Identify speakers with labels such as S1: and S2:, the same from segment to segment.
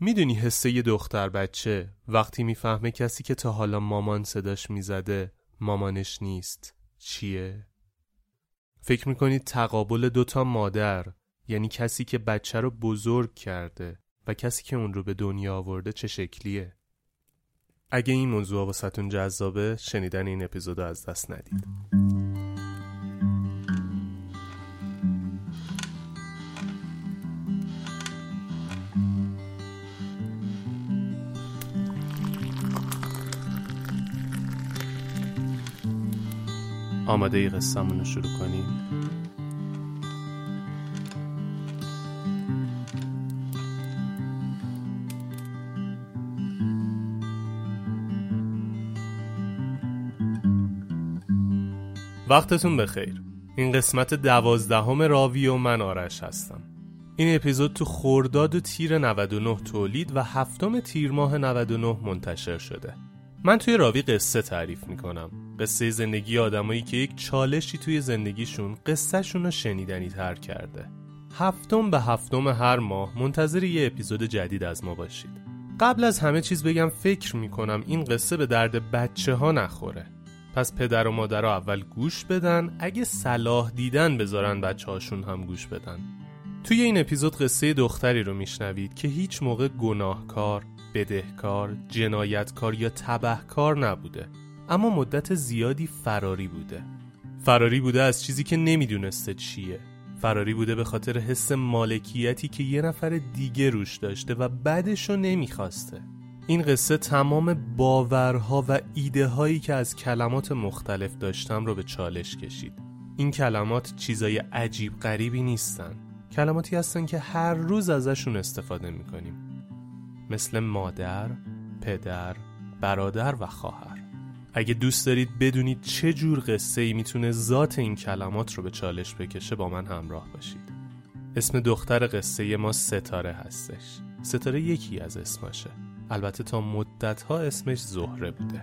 S1: می‌دونی حسه یه دختر بچه وقتی می‌فهمه کسی که تا حالا مامان صداش می‌زده مامانش نیست چیه؟ فکر می‌کنید تقابل دوتا مادر یعنی کسی که بچه رو بزرگ کرده و کسی که اون رو به دنیا آورده چه شکلیه؟ اگه این موضوع واسهتون جذابه شنیدن این اپیزود از دست ندید آماده ای رو شروع کنیم؟ وقتتون بخیر. این قسمت دوازدهم راوی و من آرش هستم. این اپیزود تو خورداد و تیر 99 تولید و هفتم تیر ماه 99 منتشر شده. من توی راوی قصه تعریف می‌کنم. قصه زندگی آدمایی که یک چالشی توی زندگیشون قصهشون رو شنیدنی تر کرده. هفتم به هفتم هر ماه منتظر یه اپیزود جدید از ما باشید. قبل از همه چیز بگم فکر می‌کنم این قصه به درد بچه ها نخوره. پس پدر و مادر اول گوش بدن اگه صلاح دیدن بذارن بچه هاشون هم گوش بدن. توی این اپیزود قصه دختری رو میشنوید که هیچ موقع گناهکار بدهکار، جنایتکار یا تبهکار نبوده اما مدت زیادی فراری بوده. فراری بوده از چیزی که نمی‌دونسته چیه. فراری بوده به خاطر حس مالکیتی که یه نفر دیگه روش داشته و بعدشو نمی‌خواسته. این قصه تمام باورها و ایده هایی که از کلمات مختلف داشتم رو به چالش کشید. این کلمات چیزای عجیب غریبی نیستن. کلماتی هستن که هر روز ازشون استفاده می‌کنیم. مثل مادر، پدر، برادر و خواهر. اگه دوست دارید بدونید چه جور قصه ای می‌تونه ذات این کلمات رو به چالش بکشه با من همراه باشید. اسم دختر قصه ما ستاره هستش. ستاره یکی از اسماشه. البته تا مدت ها اسمش زهره بوده.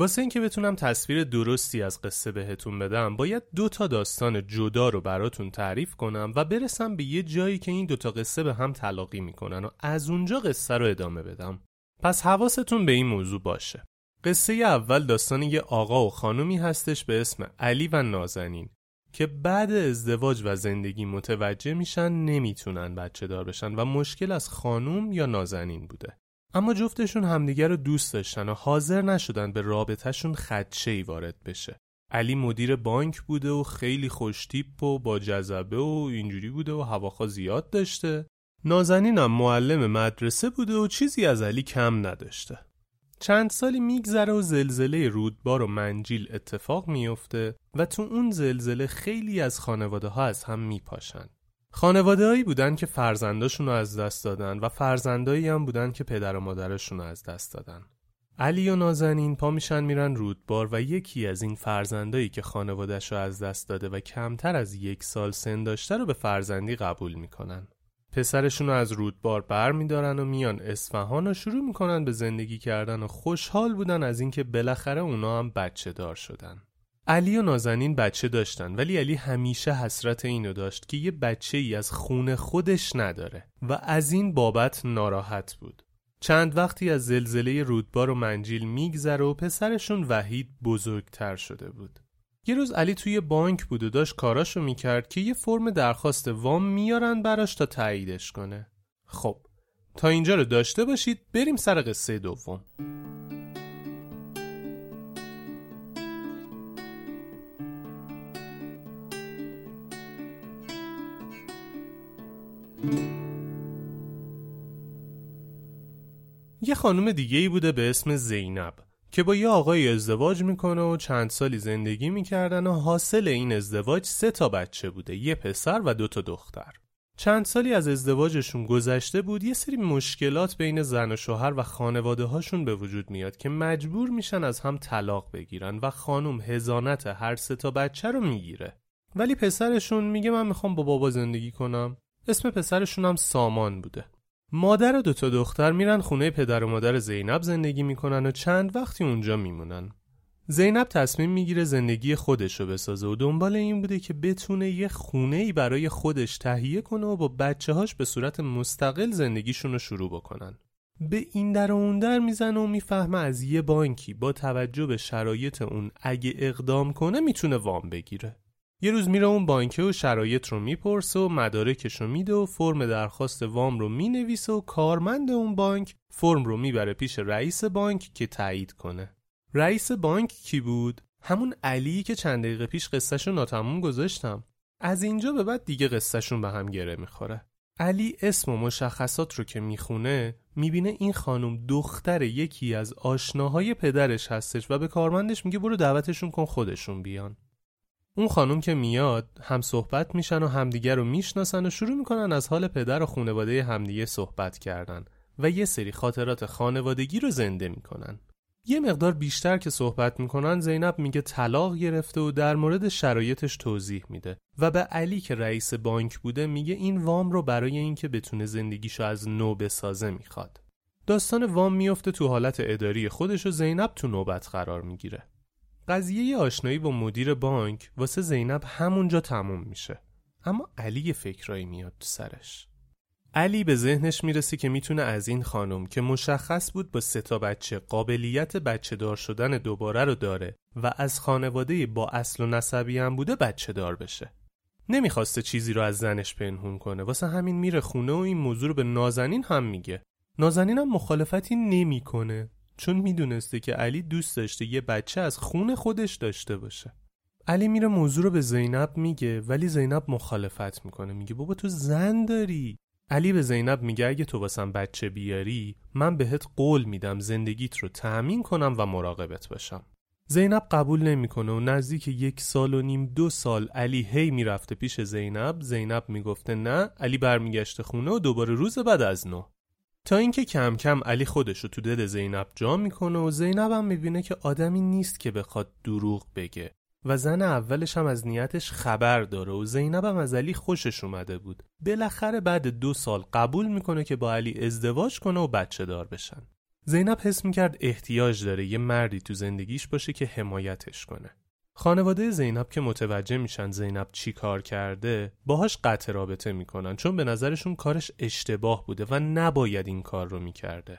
S1: واسه اینکه بتونم تصویر درستی از قصه بهتون بدم باید دو تا داستان جدا رو براتون تعریف کنم و برسم به یه جایی که این دوتا قصه به هم تلاقی می‌کنن و از اونجا قصه رو ادامه بدم. پس حواستون به این موضوع باشه. قصه اول داستان یه آقا و خانومی هستش به اسم علی و نازنین که بعد ازدواج و زندگی متوجه میشن نمی‌تونن بچه دار بشن و مشکل از خانوم یا نازنین بوده. اما جفتشون همدیگر رو دوست داشتن و حاضر نشدن به رابطهشون خدشه ای وارد بشه. علی مدیر بانک بوده و خیلی خوشتیپ و با جذبه و اینجوری بوده و هواخوا زیاد داشته. نازنینم معلم مدرسه بوده و چیزی از علی کم نداشته. چند سالی میگذره و زلزله رودبار و منجیل اتفاق میفته و تو اون زلزله خیلی از خانواده ها از هم میپاشن. خانواده هایی بودن که فرزنداشون رو از دست دادن و فرزندایی هم بودن که پدر و مادرشون رو از دست دادن علی و نازنین پا میشن میرن رودبار و یکی از این فرزندایی که خانوادش رو از دست داده و کمتر از یک سال سن داشته رو به فرزندی قبول می‌کنن. پسرشون رو از رودبار بر میدارن و میان اصفهان و شروع می‌کنن به زندگی کردن و خوشحال بودن از اینکه بالاخره اونا هم بچه دار شدن. علی و نازنین بچه داشتن ولی علی همیشه حسرت اینو داشت که یه بچه ای از خون خودش نداره و از این بابت ناراحت بود. چند وقتی از زلزله رودبار و منجیل میگذره و پسرشون وحید بزرگتر شده بود. یه روز علی توی بانک بود و داشت کاراشو می‌کرد که یه فرم درخواست وام میارن براش تا تاییدش کنه. خب تا اینجا رو داشته باشید بریم سر قصه دوم. یه خانم دیگه ای بوده به اسم زینب که با یه آقای ازدواج می‌کنه و چند سالی زندگی می‌کردن و حاصل این ازدواج سه تا بچه بوده یه پسر و دو تا دختر. چند سالی از ازدواجشون گذشته بود یه سری مشکلات بین زن و شوهر و خانواده هاشون به وجود میاد که مجبور میشن از هم طلاق بگیرن و خانم هزانت هر سه تا بچه رو می‌گیره. ولی پسرشون میگه من می‌خوام با بابا زندگی کنم. اسم پسرشون هم سامان بوده. مادر و دوتا دختر میرن خونه پدر و مادر زینب زندگی می‌کنن و چند وقتی اونجا میمونن. زینب تصمیم می‌گیره زندگی خودش رو بسازه و دنبال این بوده که بتونه یه خونه ای برای خودش تهیه کنه و با بچه هاش به صورت مستقل زندگیشون رو شروع بکنن. به این در و اون در می‌زنه و می‌فهمه از یه بانکی با توجه به شرایط اون اگه اقدام کنه می‌تونه وام بگیره. یه روز میره اون بانکه و شرایط رو می‌پرسه و مدارکش رو میده و فرم درخواست وام رو می‌نویسه و کارمند اون بانک فرم رو می‌بره پیش رئیس بانک که تایید کنه. رئیس بانک کی بود؟ همون علی که چند دقیقه پیش قصهش رو ناتموم گذاشتم. از اینجا به بعد دیگه قصهشون به هم گره می‌خوره. علی اسم و مشخصات رو که می‌خونه می‌بینه این خانم دختر یکی از آشناهای پدرش هستش و به کارمندش میگه برو دعوتشون کن خودشون بیان. اون خانم که میاد هم صحبت میشن و همدیگه رو می‌شناسن و شروع می‌کنن از حال پدر و خانواده همدیگه صحبت کردن و یه سری خاطرات خانوادگی رو زنده می‌کنن. یه مقدار بیشتر که صحبت می‌کنن زینب میگه طلاق گرفته و در مورد شرایطش توضیح میده و به علی که رئیس بانک بوده میگه این وام رو برای اینکه بتونه زندگیشو از نو بسازه می‌خواد. داستان وام میفته تو حالت اداری خودش و زینب تو نوبت قرار می‌گیره. قضیه آشنایی با مدیر بانک واسه زینب همونجا تموم میشه. اما علی فکرایی میاد تو سرش. علی به ذهنش می‌رسه که می‌تونه از این خانم که مشخص بود با سه بچه قابلیت بچه دار شدن دوباره رو داره و از خانواده با اصل و نسبی هم بوده بچه دار بشه. نمی‌خواسته چیزی رو از زنش پنهون کنه. واسه همین میره خونه و این موضوع رو به نازنین هم میگه. نازنین هم مخالفتی نمی‌کنه. چون می‌دونسته که علی دوست داشته یه بچه از خون خودش داشته باشه. علی میره موضوع رو به زینب میگه ولی زینب مخالفت می‌کنه. میگه بابا تو زن داری. علی به زینب میگه اگه تو واسم بچه بیاری من بهت قول میدم زندگیت رو تأمین کنم و مراقبت باشم. زینب قبول نمی‌کنه و نزدیک یک سال و نیم دو سال علی هی می‌رفته پیش زینب. زینب می‌گفته نه. علی برمیگشته خونه و دوباره روز بعد از نو تا اینکه کم کم علی خودش رو تو دل زینب جا می‌کنه و زینب هم می‌بینه که آدمی نیست که بخواد دروغ بگه و زن اولش هم از نیتش خبر داره و زینب هم از علی خوشش اومده بود. بالاخره بعد دو سال قبول می‌کنه که با علی ازدواج کنه و بچه دار بشن. زینب حس می‌کرد احتیاج داره یه مردی تو زندگیش باشه که حمایتش کنه. خانواده زینب که متوجه میشن زینب چی کار کرده باهاش قطع رابطه می‌کنن چون به نظرشون کارش اشتباه بوده و نباید این کار رو می‌کرده.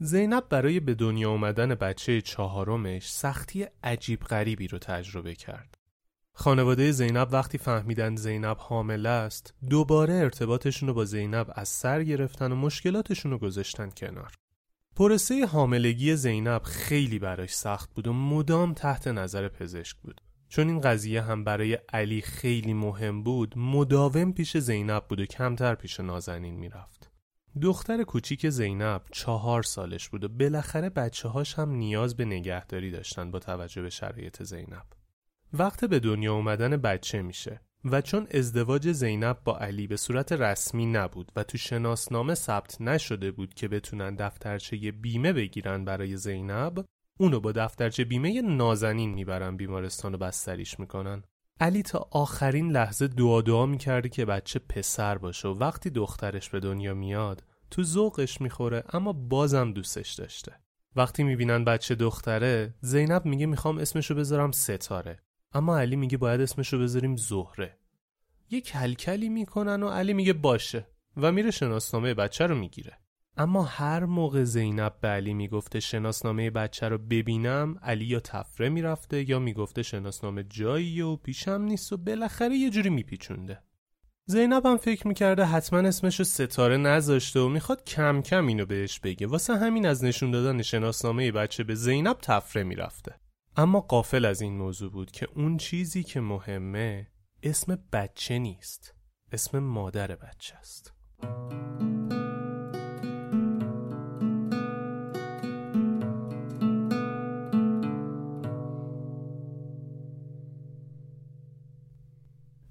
S1: زینب برای به دنیا اومدن بچه چهارمش سختی عجیب غریبی رو تجربه کرد. خانواده زینب وقتی فهمیدن زینب حامل است دوباره ارتباطشون رو با زینب از سر گرفتن و مشکلاتشون رو گذاشتن کنار. پروسه حاملگی زینب خیلی براش سخت بود و مدام تحت نظر پزشک بود. چون این قضیه هم برای علی خیلی مهم بود مداوم پیش زینب بود و کمتر پیش نازنین می‌رفت. دختر کوچیک زینب چهار سالش بود و بالاخره بچه هاش هم نیاز به نگهداری داشتن با توجه به شرایط زینب. وقت به دنیا اومدن بچه میشه. و چون ازدواج زینب با علی به صورت رسمی نبود و تو شناسنامه ثبت نشده بود که بتونن دفترچه بیمه بگیرن برای زینب اونو با دفترچه بیمه نازنین می‌برن بیمارستان و بستریش می‌کنن. علی تا آخرین لحظه دعا دعا می‌کرده که بچه پسر باشه و وقتی دخترش به دنیا میاد تو ذوقش می‌خوره اما بازم دوستش داشته. وقتی می‌بینن بچه دختره زینب میگه می‌خوام اسمشو بذارم ستاره. اما علی میگه باید اسمشو بذاریم زهره. یه کلکلی می‌کنن و علی میگه باشه و میره شناسنامه بچه رو می‌گیره. اما هر موقع زینب به علی می‌گفته شناسنامه بچه رو ببینم علی یا تفره می‌رفته یا می‌گفته شناسنامه جایی و پیشم نیست و بالاخره یه جوری میپیچونده. زینب هم فکر می‌کرده حتما اسمشو ستاره نذاشته و می‌خواد کم کم اینو بهش بگه. واسه همین از نشون دادن شناسنامه بچه به زینب تفره می‌رفته. اما قافل از این موضوع بود که اون چیزی که مهمه اسم بچه نیست. اسم مادر بچه است.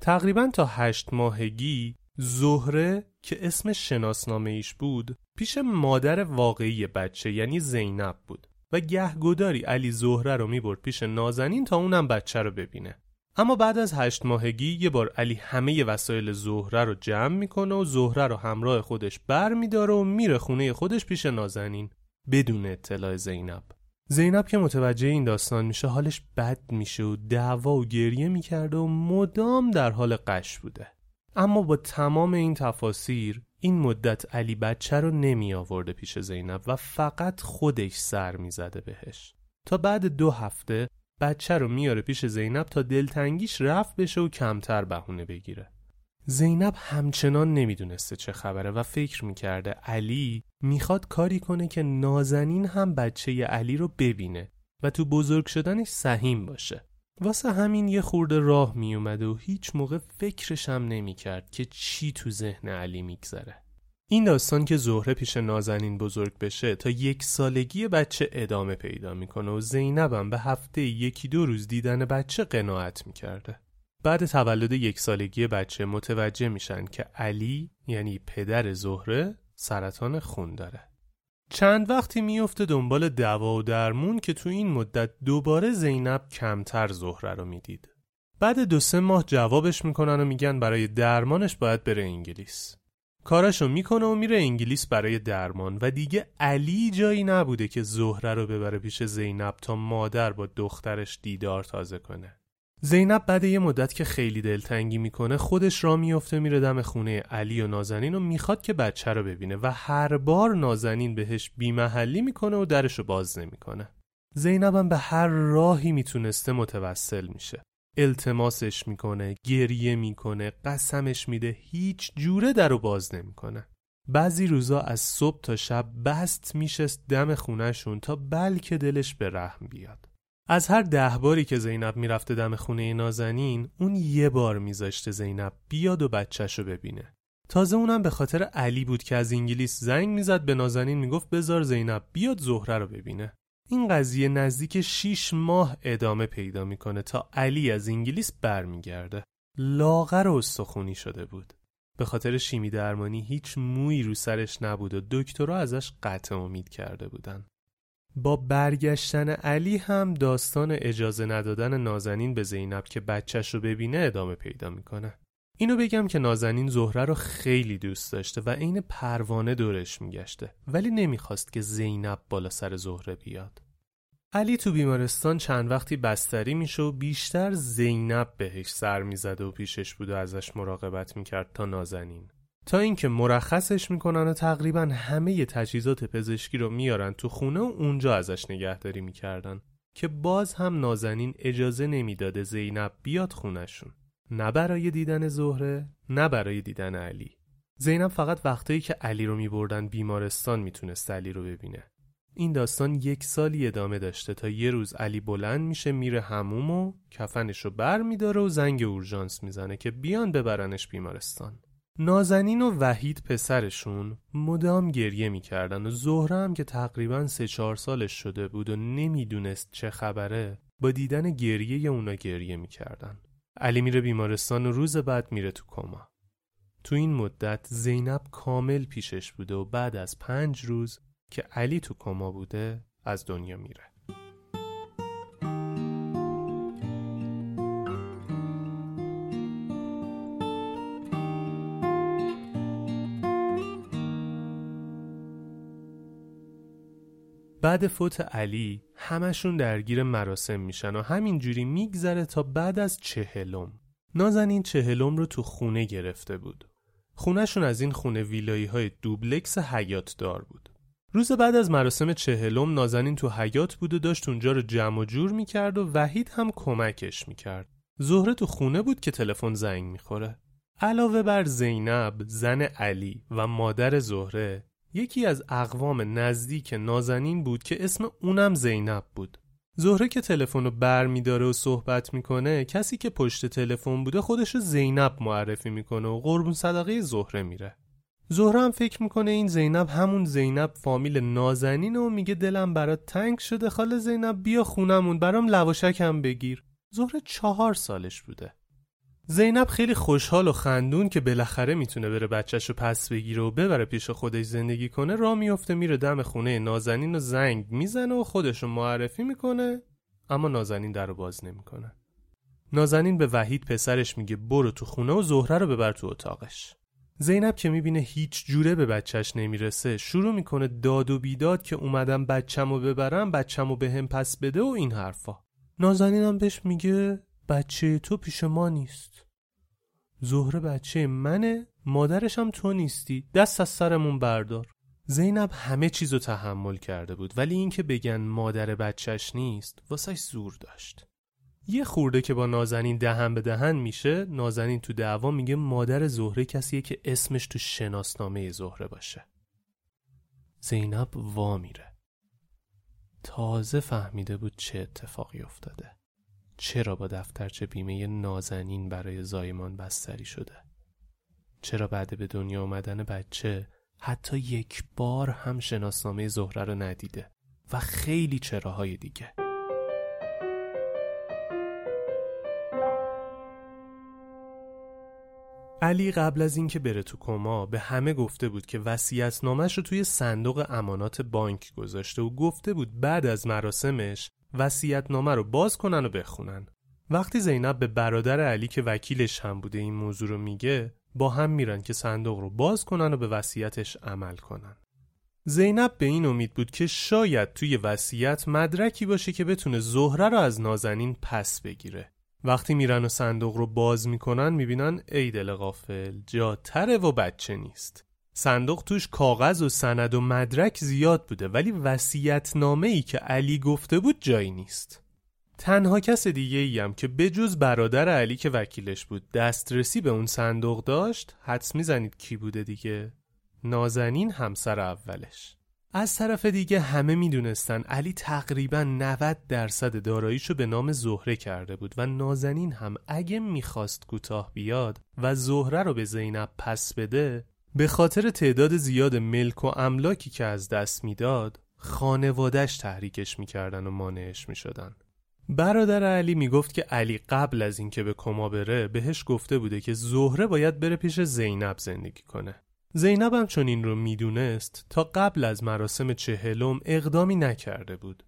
S1: تقریبا تا هشت ماهگی زهره که اسم شناسنامه ایش بود پیش مادر واقعی بچه یعنی زینب بود. و گهگداری علی زهره رو می‌برد پیش نازنین تا اونم بچه رو ببینه. اما بعد از هشت ماهگی یه بار علی همه وسایل زهره رو جمع می‌کنه و زهره رو همراه خودش بر میداره و میره خونه خودش پیش نازنین بدون اطلاع زینب. زینب که متوجه این داستان میشه حالش بد میشه و دعوا و گریه می‌کرده و مدام در حال قش بوده. اما با تمام این تفاسیر این مدت علی بچه رو نمی آورده پیش زینب و فقط خودش سر می‌زده بهش. تا بعد دو هفته بچه رو میاره پیش زینب تا دلتنگیش رفت بشه و کمتر بهونه بگیره. زینب همچنان نمی‌دونسته چه خبره و فکر می‌کرده علی می‌خواد کاری کنه که نازنین هم بچه علی رو ببینه و تو بزرگ شدنش سهیم باشه. واسه همین یه خورده راه میومده و هیچ موقع فکرش هم نمی‌کرد که چی تو ذهن علی میگذره. این داستان که زهره پیش نازنین بزرگ بشه تا یک سالگی بچه ادامه پیدا می‌کنه و زینبم به هفته یکی دو روز دیدن بچه قناعت می‌کرده. بعد تولد یک سالگی بچه متوجه میشن که علی یعنی پدر زهره سرطان خون داره. چند وقتی میفته دنبال دوا و درمون که تو این مدت دوباره زینب کمتر زهره رو می‌دید. بعد دو سه ماه جوابش می‌کنن و میگن برای درمانش باید بره انگلیس. کارشو می‌کنه و میره انگلیس برای درمان و دیگه علی جایی نبوده که زهره رو ببره پیش زینب تا مادر با دخترش دیدار تازه کنه. زینب بعد یه مدت که خیلی دلتنگی می‌کنه خودش را میفته میره دم خونه علی و نازنین و می‌خواد که بچه رو ببینه و هر بار نازنین بهش بیمحلی می‌کنه و درشو باز نمی‌کنه. زینبم به هر راهی می‌تونسته متوسل میشه. التماسش می‌کنه گریه می‌کنه قسمش میده هیچ جوره درو باز نمی‌کنه. بعضی روزا از صبح تا شب بست میشست دم خونهشون تا بلکه دلش به رحم بیاد. از هر ده باری که زینب می‌رفته دم خونه نازنین اون یه بار میذاشته زینب بیاد و بچهشو ببینه. تازه اونم به خاطر علی بود که از انگلیس زنگ می‌زد به نازنین می‌گفت بزار زینب بیاد زهره رو ببینه. این قضیه نزدیک 6 ماه ادامه پیدا می‌کنه تا علی از انگلیس برمیگرده. لاغر و استخونی شده بود. به خاطر شیمی درمانی هیچ مویی رو سرش نبود و دکترها ازش قطع امید کرده بودن. با برگشتن علی هم داستان اجازه ندادن نازنین به زینب که بچهش رو ببینه ادامه پیدا می‌کنه. اینو بگم که نازنین زهره رو خیلی دوست داشته و عین پروانه دورش میگشته ولی نمی‌خواست که زینب بالا سر زهره بیاد. علی تو بیمارستان چند وقتی بستری میشه و بیشتر زینب بهش سر می‌زده و پیشش بود و ازش مراقبت می‌کرد تا نازنین. تا اینکه مرخصش می‌کنن و تقریبا همه تجهیزات پزشکی رو میارن تو خونه و اونجا ازش نگهداری می‌کردن که باز هم نازنین اجازه نمی‌داده زینب بیاد خونشون نه برای دیدن زهره نه برای دیدن علی. زینب فقط وقتایی که علی رو میبردن بیمارستان می‌تونست علی رو ببینه. این داستان یک سالی ادامه داشته تا یه روز علی بلند میشه میره هموم و کفنش رو بر میداره و زنگ اورژانس می‌زنه که بیان ببرنش بیمارستان. نازنین و وحید پسرشون مدام گریه می‌کردن و زهره هم که تقریبا سه چهار سالش شده بود و نمی‌دونست چه خبره با دیدن گریه اونا گریه می‌کردن. علی میره بیمارستان و روز بعد میره تو کما. تو این مدت زینب کامل پیشش بوده و بعد از پنج روز که علی تو کما بوده از دنیا میره. بعد فوت علی همشون درگیر مراسم میشن و همینجوری میگذره تا بعد از چهلم. نازنین چهلم رو تو خونه گرفته بود. خونهشون از این خونه ویلایی های دوبلکس حیات دار بود. روز بعد از مراسم چهلم نازنین تو حیات بود و داشت اونجا رو جمع و جور می‌کرد و وحید هم کمکش می‌کرد. زهره تو خونه بود که تلفن زنگ می‌خوره. علاوه بر زینب زن علی و مادر زهره یکی از اقوام نزدیک نازنین بود که اسم اونم زینب بود. زهره که تلفن رو بر میداره و صحبت می‌کنه کسی که پشت تلفن بوده خودش رو زینب معرفی می‌کنه و قربون صدقه زهره میره. زهره هم فکر می‌کنه این زینب همون زینب فامیل نازنین و میگه دلم برات تنگ شده خاله زینب بیا خونمون برام لواشکم بگیر. زهره چهار سالش بوده. زینب خیلی خوشحال و خندون که بالاخره می‌تونه بره بچهش رو پس بگیره و ببره پیش خودش زندگی کنه را میفته میره دم خونه نازنین و زنگ می‌زنه و خودش رو معرفی می‌کنه اما نازنین در رو باز نمی‌کنه. نازنین به وحید پسرش میگه برو تو خونه و زهره رو ببر تو اتاقش. زینب که می‌بینه هیچ جوره به بچهش نمی‌رسه شروع می‌کنه داد و بیداد که اومدم بچم و ببرم بچم و به هم پس بده و این حرفا. نازنینم بهش میگه بچه تو پیش ما نیست. زهره بچه منه مادرش هم تو نیستی. دست از سرمون بردار. زینب همه چیزو تحمل کرده بود ولی اینکه بگن مادر بچهش نیست واسش زور داشت. یه خورده که با نازنین دهن به دهن میشه نازنین تو دعوا میگه مادر زهره کسیه که اسمش تو شناسنامه زهره باشه. زینب وا میره. تازه فهمیده بود چه اتفاقی افتاده. چرا با دفترچه بیمه نازنین برای زایمان بستری شده؟ چرا بعد به دنیا آمدن بچه حتی یک بار هم شناسنامه زهره رو ندیده و خیلی چراهای دیگه؟ علی قبل از اینکه بره تو کما به همه گفته بود که وصیت نامش رو توی صندوق امانات بانک گذاشته و گفته بود بعد از مراسمش وصیت نامه رو باز کنن و بخونن. وقتی زینب به برادر علی که وکیلش هم بوده این موضوع رو میگه با هم میرن که صندوق رو باز کنن و به وصیتش عمل کنن. زینب به این امید بود که شاید توی وصیت مدرکی باشه که بتونه زهره رو از نازنین پس بگیره. وقتی میرن و صندوق رو باز می‌کنن می‌بینن ای دل غافل جا تره و بچه نیست. صندوق توش کاغذ و سند و مدرک زیاد بوده ولی وسیعت نامه ای که علی گفته بود جایی نیست. تنها کس دیگه ایم که بجز برادر علی که وکیلش بود دسترسی به اون صندوق داشت حدس می‌زنید کی بوده دیگه؟ نازنین همسر اولش. از طرف دیگه همه می‌دونستن علی تقریبا 90 درصد داراییشو به نام زهره کرده بود و نازنین هم اگه می‌خواست کوتاه بیاد و زهره رو به زینب پس بده به خاطر تعداد زیاد ملک و املاکی که از دست می‌داد خانوادش تحریکش می‌کردن و مانعش می‌شدن. برادر علی می‌گفت که علی قبل از اینکه به کما بره بهش گفته بوده که زهره باید بره پیش زینب زندگی کنه. زینب هم چون این رو می‌دونست تا قبل از مراسم چهلم اقدامی نکرده بود.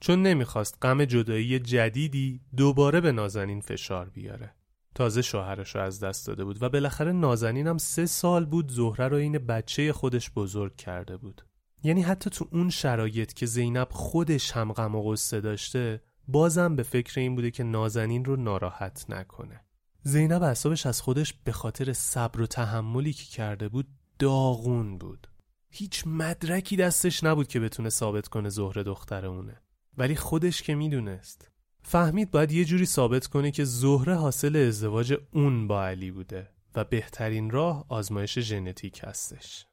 S1: چون نمی‌خواست غم جدایی جدیدی دوباره به نازنین فشار بیاره. تازه شوهرش رو از دست داده بود و بالاخره نازنین هم سه سال بود زهره رو این بچه خودش بزرگ کرده بود. یعنی حتی تو اون شرایط که زینب خودش هم غم و غصه داشته بازم به فکر این بوده که نازنین رو ناراحت نکنه. زینب اعصابش از خودش به خاطر صبر و تحملی که کرده بود داغون بود. هیچ مدرکی دستش نبود که بتونه ثابت کنه زهره دختر اونه. ولی خودش که می‌دونست. فهمید باید یه جوری ثابت کنه که زهره حاصل ازدواج اون با علی بوده و بهترین راه آزمایش ژنتیک هستش.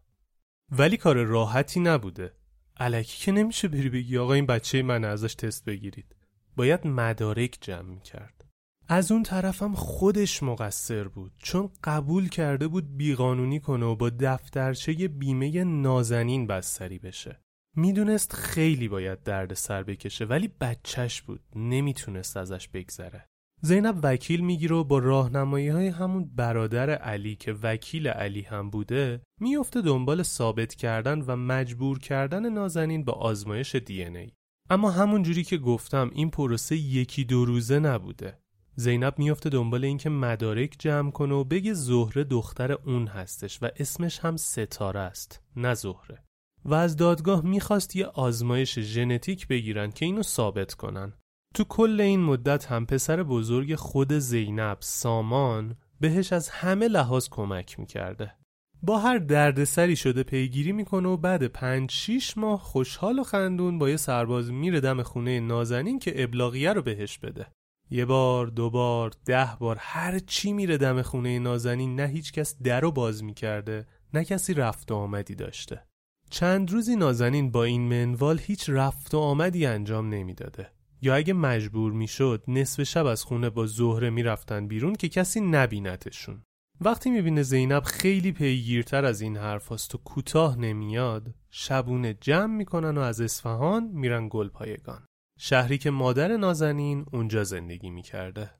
S1: ولی کار راحتی نبوده. علکی که نمیشه بری بگی آقا این بچه من ازش تست بگیرید. باید مدارک جمع کرد از اون طرفم خودش مقصر بود. چون قبول کرده بود بیقانونی کنه و با دفترچه بیمه نازنین بستری بشه. می‌دونست خیلی باید درد سر بکشه ولی بچهش بود نمی‌تونست ازش بگذره. زینب وکیل می‌گیره و با راهنمایی های همون برادر علی که وکیل علی هم بوده میفته دنبال ثابت کردن و مجبور کردن نازنین به آزمایش دی ای. اما همون جوری که گفتم این پروسه یکی دو روزه نبوده. زینب میفته دنبال اینکه مدارک جمع کنه و بگه زهره دختر اون هستش و اسمش هم ستاره است نه زهره. و از دادگاه می‌خواست یه آزمایش ژنتیک بگیرن که اینو ثابت کنن. تو کل این مدت هم پسر بزرگ خود زینب سامان بهش از همه لحاظ کمک می‌کرده. با هر دردسری شده پیگیری می‌کنه و بعد پنج شیش ماه خوشحال و خندون با یه سرباز میره دم خونه نازنین که ابلاغیه رو بهش بده. یه بار دو بار ده بار هر چی میره دم خونه نازنین نه هیچ کس در رو باز می‌کرده نه کسی رفت و آمدی داشته. چند روزی نازنین با این منوال هیچ رفت و آمدی انجام نمی‌داده. یا اگه مجبور می‌شد نصف شب از خونه با زهره می‌رفتن بیرون که کسی نبینتشون. وقتی می‌بینه زینب خیلی پیگیرتر از این حرف و کوتاه نمیاد شبونه جمع می‌کنن و از اصفهان میرن گلپایگان. شهری که مادر نازنین اونجا زندگی می‌کرده.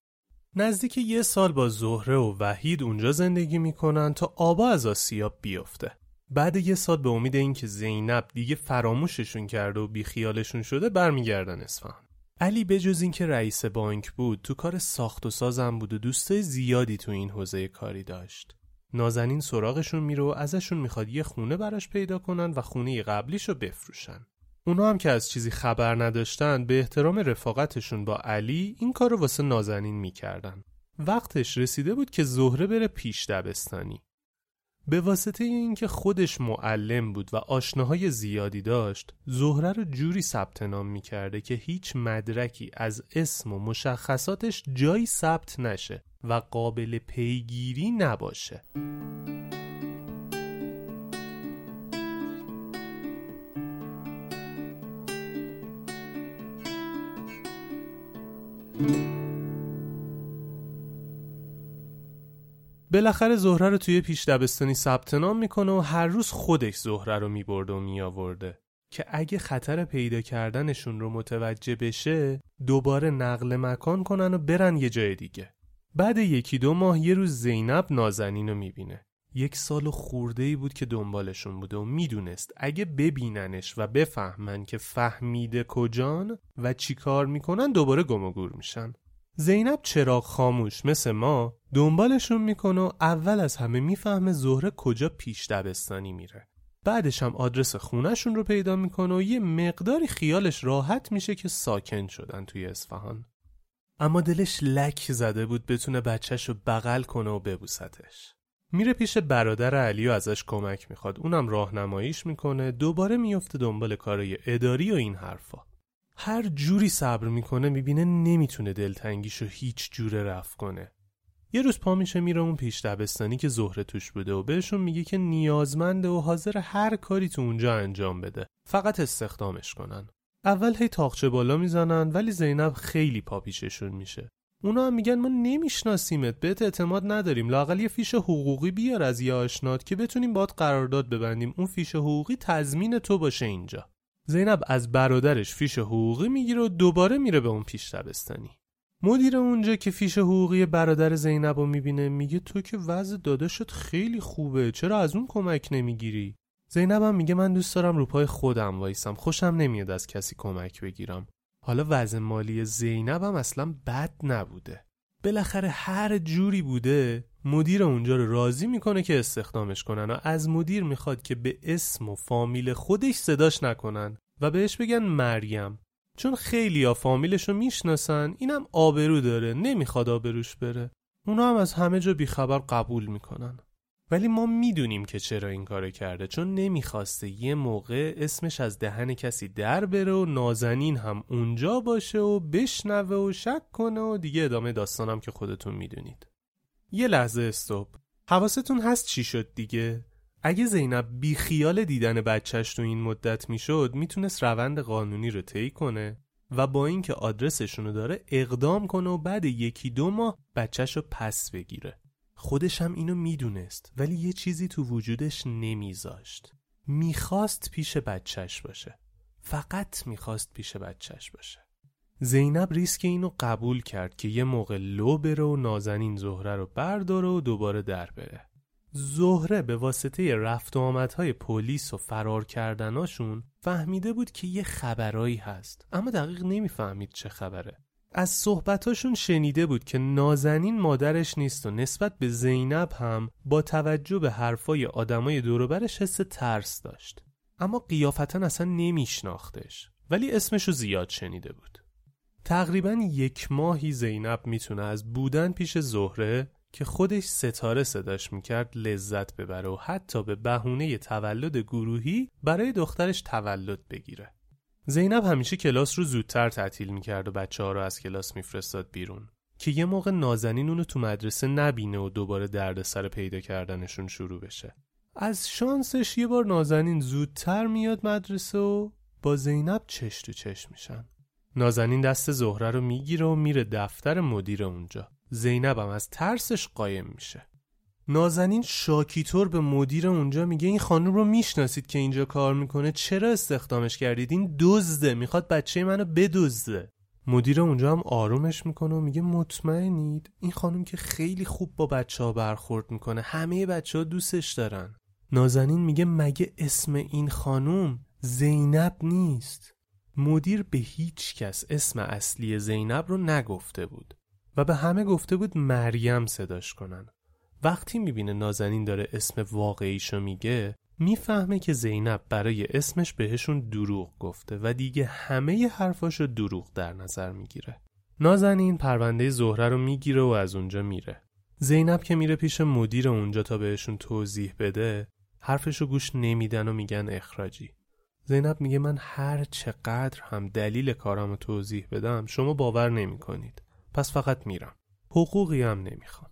S1: نزدیک یه سال با زهره و وحید اونجا زندگی می‌کنن تا آبا از آسیاب بیفته. بعد یه سال به امید اینکه زینب دیگه فراموششون کرده و بیخیالشون شده برمیگردن اصفهان. علی بجز اینکه رئیس بانک بود تو کار ساخت و سازم بود و دوستای زیادی تو این حوزه کاری داشت. نازنین سراغشون میره و ازشون می‌خواد یه خونه براش پیدا کنن و خونه قبلیشو بفروشن. اونا هم که از چیزی خبر نداشتن به احترام رفاقتشون با علی این کار رو واسه نازنین می‌کردن. وقتش رسیده بود که زهره بره پیش دبستانی. به واسطه اینکه خودش معلم بود و آشناهای زیادی داشت زهره رو جوری ثبت نام می‌کرده که هیچ مدرکی از اسم و مشخصاتش جایی ثبت نشه و قابل پیگیری نباشه. بالاخره زهره رو توی پیش دبستانی ثبت نام می‌کنه و هر روز خودش زهره رو میبرده و میآورده. که اگه خطر پیدا کردنشون رو متوجه بشه دوباره نقل مکان کنن و برن یه جای دیگه. بعد یکی دو ماه یه روز زینب نازنین رو می‌بینه. یک سال خورده ای بود که دنبالشون بوده و می‌دونست اگه ببیننش و بفهمن که فهمیده کجان و چی کار می‌کنن دوباره گم و گور میشن. زینب چراغ خاموش مثل ما دنبالشون می‌کنه و اول از همه می‌فهمه زهره کجا پیش دبستانی میره. بعدش هم آدرس خونهشون رو پیدا می‌کنه و یه مقداری خیالش راحت میشه که ساکن شدن توی اصفهان. اما دلش لک زده بود بتونه بچهش رو بغل کنه و ببوستش میره پیش برادر علی و ازش کمک می‌خواد. اونم راهنماییش می‌کنه. دوباره میفته دنبال کارای اداری و این حرفا. هر جوری صبر می‌کنه می‌بینه نمی‌تونه دلتنگیشو هیچ جوره رفت کنه. یه روز پا میشه میره اون پیش دبستانی که زهره توش بوده و بهشون میگه که نیازمنده و حاضر هر کاری تو اونجا انجام بده. فقط استخدامش کنن. اول هی تاقچه بالا می‌زنن ولی زینب خیلی پا پیششون میشه. اونا هم میگن ما نمیشناسیمت بهت اعتماد نداریم. لاقل یه فیش حقوقی بیار از یه آشنات که بتونیم باد قرارداد ببندیم. اون فیش حقوقی تضمین تو باشه اینجا. زینب از برادرش فیش حقوقی می‌گیره و دوباره میره به اون پیش دبستانی. مدیر اونجا که فیش حقوقی برادر زینب رو می‌بینه میگه تو که وضع داداشت خیلی خوبه چرا از اون کمک نمی‌گیری؟ زینب هم میگه من دوست دارم رو پای خودم وایسم خوشم نمیاد از کسی کمک بگیرم. حالا وضع مالی زینب هم اصلا بد نبوده. بالاخره هر جوری بوده مدیر اونجا رو راضی می‌کنه که استخدامش کنن و از مدیر می‌خواد که به اسم و فامیل خودش صداش نکنن و بهش بگن مریم. چون خیلی ها فامیلش رو می‌شناسن اینم آبرو داره نمی‌خواد آبروش بره. اونا هم از همه جا بیخبر قبول می‌کنن. ولی ما می‌دونیم که چرا این کار کرده چون نمی‌خواسته یه موقع اسمش از دهن کسی در بره و نازنین هم اونجا باشه و بشنوه و شک کنه و دیگه ادامه داستانم که خودتون می‌دونید. یه لحظه استوب. حواستون هست چی شد دیگه؟ اگه زینب بی خیال دیدن بچهش تو این مدت می‌شد می‌تونست روند قانونی رو طی کنه و با اینکه آدرسشونو داره اقدام کنه و بعد یکی دو ماه بچهش رو پس بگیره. خودش هم اینو می‌دونست ولی یه چیزی تو وجودش نمیذاشت. می‌خواست پیش بچهش باشه. فقط می‌خواست پیش بچهش باشه. زینب ریسک اینو قبول کرد که یه موقع لو بره و نازنین زهره رو برداره و دوباره در بره. زهره به واسطه رفت و آمدهای پلیس و فرار کردناشون فهمیده بود که یه خبرایی هست اما دقیق نمی‌فهمید چه خبره. از صحبتاشون شنیده بود که نازنین مادرش نیست و نسبت به زینب هم با توجه به حرفای آدمای دوروبرش حس ترس داشت اما قیافتا اصلا نمیشناختش ولی اسمشو زیاد شنیده بود تقریبا یک ماهی زینب می‌تونه از بودن پیش زهره که خودش ستاره صداش می‌کرد لذت ببره و حتی به بهونه تولد گروهی برای دخترش تولد بگیره. زینب همیشه کلاس رو زودتر تعطیل می‌کرد و بچه ها رو از کلاس میفرستاد بیرون که یه موقع نازنین اونو تو مدرسه نبینه و دوباره دردسر پیدا کردنشون شروع بشه. از شانسش یه بار نازنین زودتر میاد مدرسه و با زینب چش تو چش میشن. نازنین دست زهره رو می‌گیره و میره دفتر مدیر اونجا. زینبم از ترسش قایم میشه نازنین شاکیتور به مدیر اونجا میگه این خانم رو می‌شناسید که اینجا کار می‌کنه چرا استخدامش کردید؟ این دزده می‌خواد بچه منو بدزده. مدیر اونجا هم آرومش می‌کنه و میگه مطمئنید این خانم که خیلی خوب با بچه ها برخورد می‌کنه همه بچه ها دوستش دارن. نازنین میگه مگه اسم این خانم زینب نیست؟ مدیر به هیچ کس اسم اصلی زینب رو نگفته بود و به همه گفته بود مریم صداش کنن. وقتی می‌بینه نازنین داره اسم واقعیشو میگه می‌فهمه که زینب برای اسمش بهشون دروغ گفته و دیگه همه حرفاشو دروغ در نظر می‌گیره. نازنین پرونده زهره رو می‌گیره و از اونجا میره. زینب که میره پیش مدیر اونجا تا بهشون توضیح بده حرفشو گوش نمیدن و میگن اخراجی. زینب میگه من هر چقدر هم دلیل کارامو توضیح بدم شما باور نمی‌کنید. پس فقط میرم. حقوقی هم نمی‌خوام.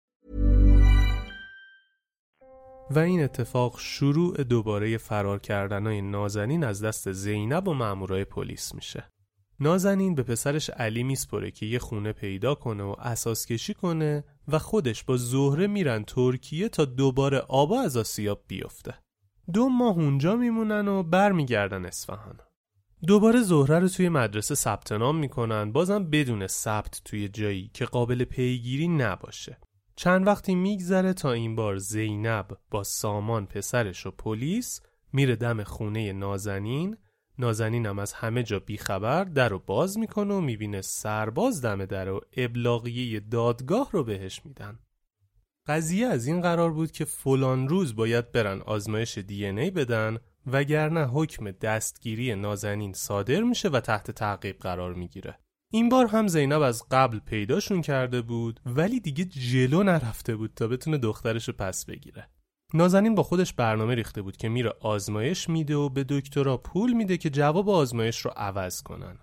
S1: و این اتفاق شروع دوباره فرار کردنای نازنین از دست زینب و مامورای پلیس میشه. نازنین به پسرش علی میسپره که یه خونه پیدا کنه و اساس کشی کنه و خودش با زهره میرن ترکیه تا دوباره آبا از آسیاب بیفته. دو ماه اونجا میمونن و برمیگردن اصفهان. دوباره زهره رو توی مدرسه ثبت نام می‌کنن بازم بدون ثبت توی جایی که قابل پیگیری نباشه. چند وقتی میگذره تا این بار زینب با سامان پسرش و پلیس میره دم خونه نازنین. نازنینم از همه جا بیخبر در رو باز می‌کنه و می‌بینه سرباز دم در و ابلاغیه دادگاه رو بهش میدن. قضیه از این قرار بود که فلان روز باید برن آزمایش دی ای بدن وگرنه حکم دستگیری نازنین صادر میشه و تحت تعقیب قرار می‌گیره. این بار هم زینب از قبل پیداشون کرده بود ولی دیگه جلو نرفته بود تا بتونه دخترش رو پس بگیره. نازنین با خودش برنامه ریخته بود که میره آزمایش میده و به دکترا پول میده که جواب آزمایش رو عوض کنن.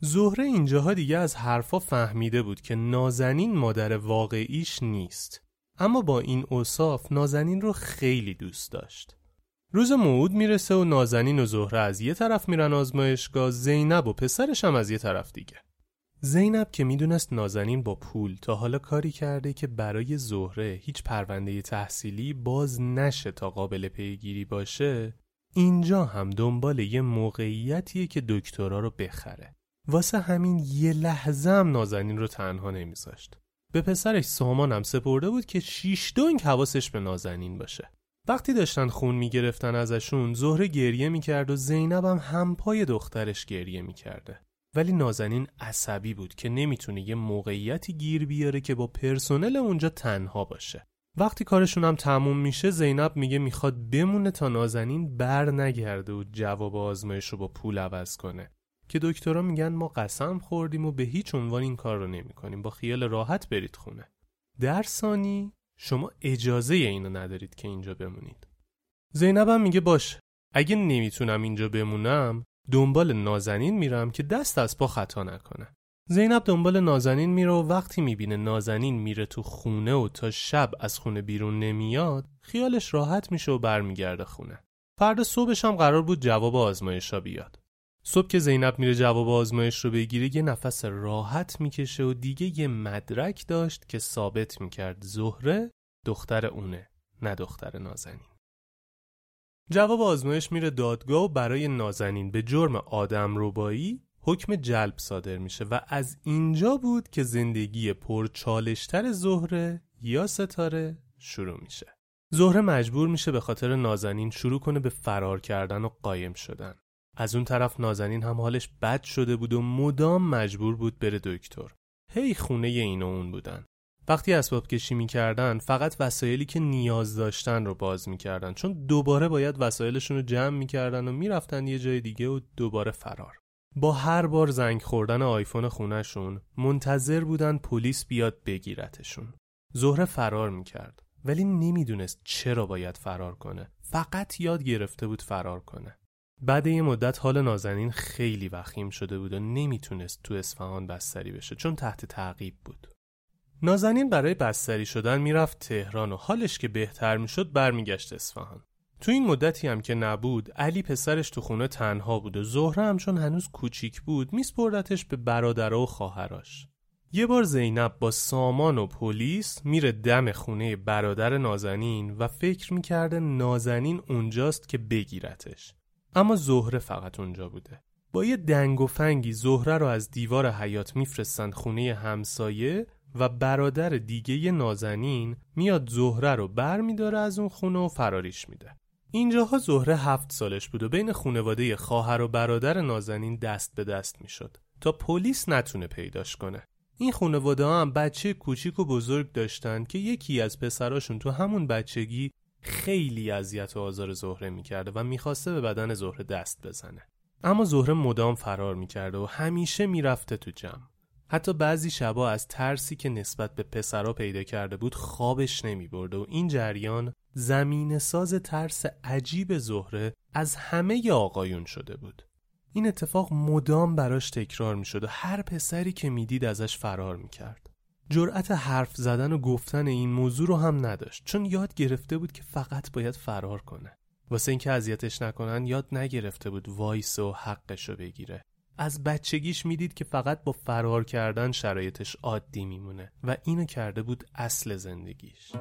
S1: زهره اینجاها دیگه از حرفا فهمیده بود که نازنین مادر واقعیش نیست. اما با این اوصاف نازنین رو خیلی دوست داشت. روز موعود می‌رسه و نازنین و زهره از یه طرف میرن آزمایشگاه زینب و پسرش هم از یه طرف دیگه. زینب که می‌دونست نازنین با پول تا حالا کاری کرده که برای زهره هیچ پرونده تحصیلی باز نشه تا قابل پیگیری باشه اینجا هم دنبال یه موقعیتیه که دکترا رو بخره. واسه همین یه لحظه هم نازنین رو تنها نمیذاشت. به پسرش سامانم سپرده بود که شیش دنگ حواسش به نازنین باشه. وقتی داشتن خون می‌گرفتن ازشون زهره گریه می‌کرد و زینب هم همپای دخترش گریه می‌کرده. ولی نازنین عصبی بود که نمی‌تونه یه موقعیتی گیر بیاره که با پرسنل اونجا تنها باشه. وقتی کارشون هم تموم میشه زینب میگه می‌خواد بمونه تا نازنین بر نگرده و جواب آزمایش رو با پول عوض کنه. که دکترها میگن ما قسم خوردیم و به هیچ عنوان این کار رو نمی‌کنیم. با خیال راحت برید خونه. در ثانی شما اجازه اینو ندارید که اینجا بمونید. زینبم میگه باش اگه نمی‌تونم اینجا بمونم دنبال نازنین میرم که دست از پا خطا نکنه. زینب دنبال نازنین میره و وقتی می‌بینه نازنین میره تو خونه و تا شب از خونه بیرون نمیاد خیالش راحت میشه و برمیگرده خونه. فردا صبحش هم قرار بود جواب آزمایشا بیاد. صبح که زینب میره جواب آزمایش رو بگیره یه نفس راحت می‌کشه و دیگه یه مدرک داشت که ثابت می‌کرد زهره دختر اونه نه دختر نازنین. جواب آزمایش میره دادگاه و برای نازنین به جرم آدم روبایی حکم جلب صادر میشه و از اینجا بود که زندگی پرچالشتر زهره یا ستاره شروع میشه. زهره مجبور میشه به خاطر نازنین شروع کنه به فرار کردن و قایم شدن. از اون طرف نازنین هم حالش بد شده بود و مدام مجبور بود بره دکتر. هی خونه این و اون بودن. وقتی اسباب کشی می‌کردن فقط وسایلی که نیاز داشتن رو باز می‌کردن. چون دوباره باید وسایلشون رو جمع می‌کردن و می‌رفتن یه جای دیگه و دوباره فرار. با هر بار زنگ خوردن آیفون خونهشون منتظر بودن پلیس بیاد بگیرتشون. زهره فرار می‌کرد. ولی نمی‌دونست چرا باید فرار کنه. فقط یاد گرفته بود فرار کنه. بعد یه مدت حال نازنین خیلی وخیم شده بود و نمی‌تونست تو اصفهان بستری بشه چون تحت تعقیب بود. نازنین برای بستری شدن می‌رفت تهران و حالش که بهتر می‌شد برمیگشت اصفهان. تو این مدتی هم که نبود علی پسرش تو خونه تنها بود و زهره هم چون هنوز کوچیک بود میسپردتش به برادرها و خواهراش. یه بار زینب با سامان و پلیس میره دم خونه برادر نازنین و فکر می‌کرده نازنین اونجاست که بگیرتش. اما زهره فقط اونجا بوده با یه دنگ و فنگی زهره رو از دیوار حیات میفرستن خونه همسایه و برادر دیگه نازنین میاد زهره رو بر میداره از اون خونه و فراریش میده. اینجاها زهره هفت سالش بود و بین خونواده خواهر و برادر نازنین دست به دست می‌شد تا پلیس نتونه پیداش کنه. این خونواده ها هم بچه کوچیک و بزرگ داشتن که یکی از پسراشون تو همون بچگی خیلی اذیت و آزار زهره می‌کرده و می‌خواسته به بدن زهره دست بزنه. اما زهره مدام فرار می‌کرده و همیشه می‌رفته تو جمع. حتی بعضی شبا از ترسی که نسبت به پسرا پیدا کرده بود خوابش نمیبرده و این جریان زمین ساز ترس عجیب زهره از همه آقایون شده بود. این اتفاق مدام براش تکرار می‌شد و هر پسری که می‌دید ازش فرار می‌کرد جرأت حرف زدن و گفتن این موضوع رو هم نداشت چون یاد گرفته بود که فقط باید فرار کنه. واسه اینکه اذیتش نکنن یاد نگرفته بود وایس و حقش رو بگیره. از بچگیش می‌دید که فقط با فرار کردن شرایطش عادی میمونه و اینو کرده بود اصل زندگیش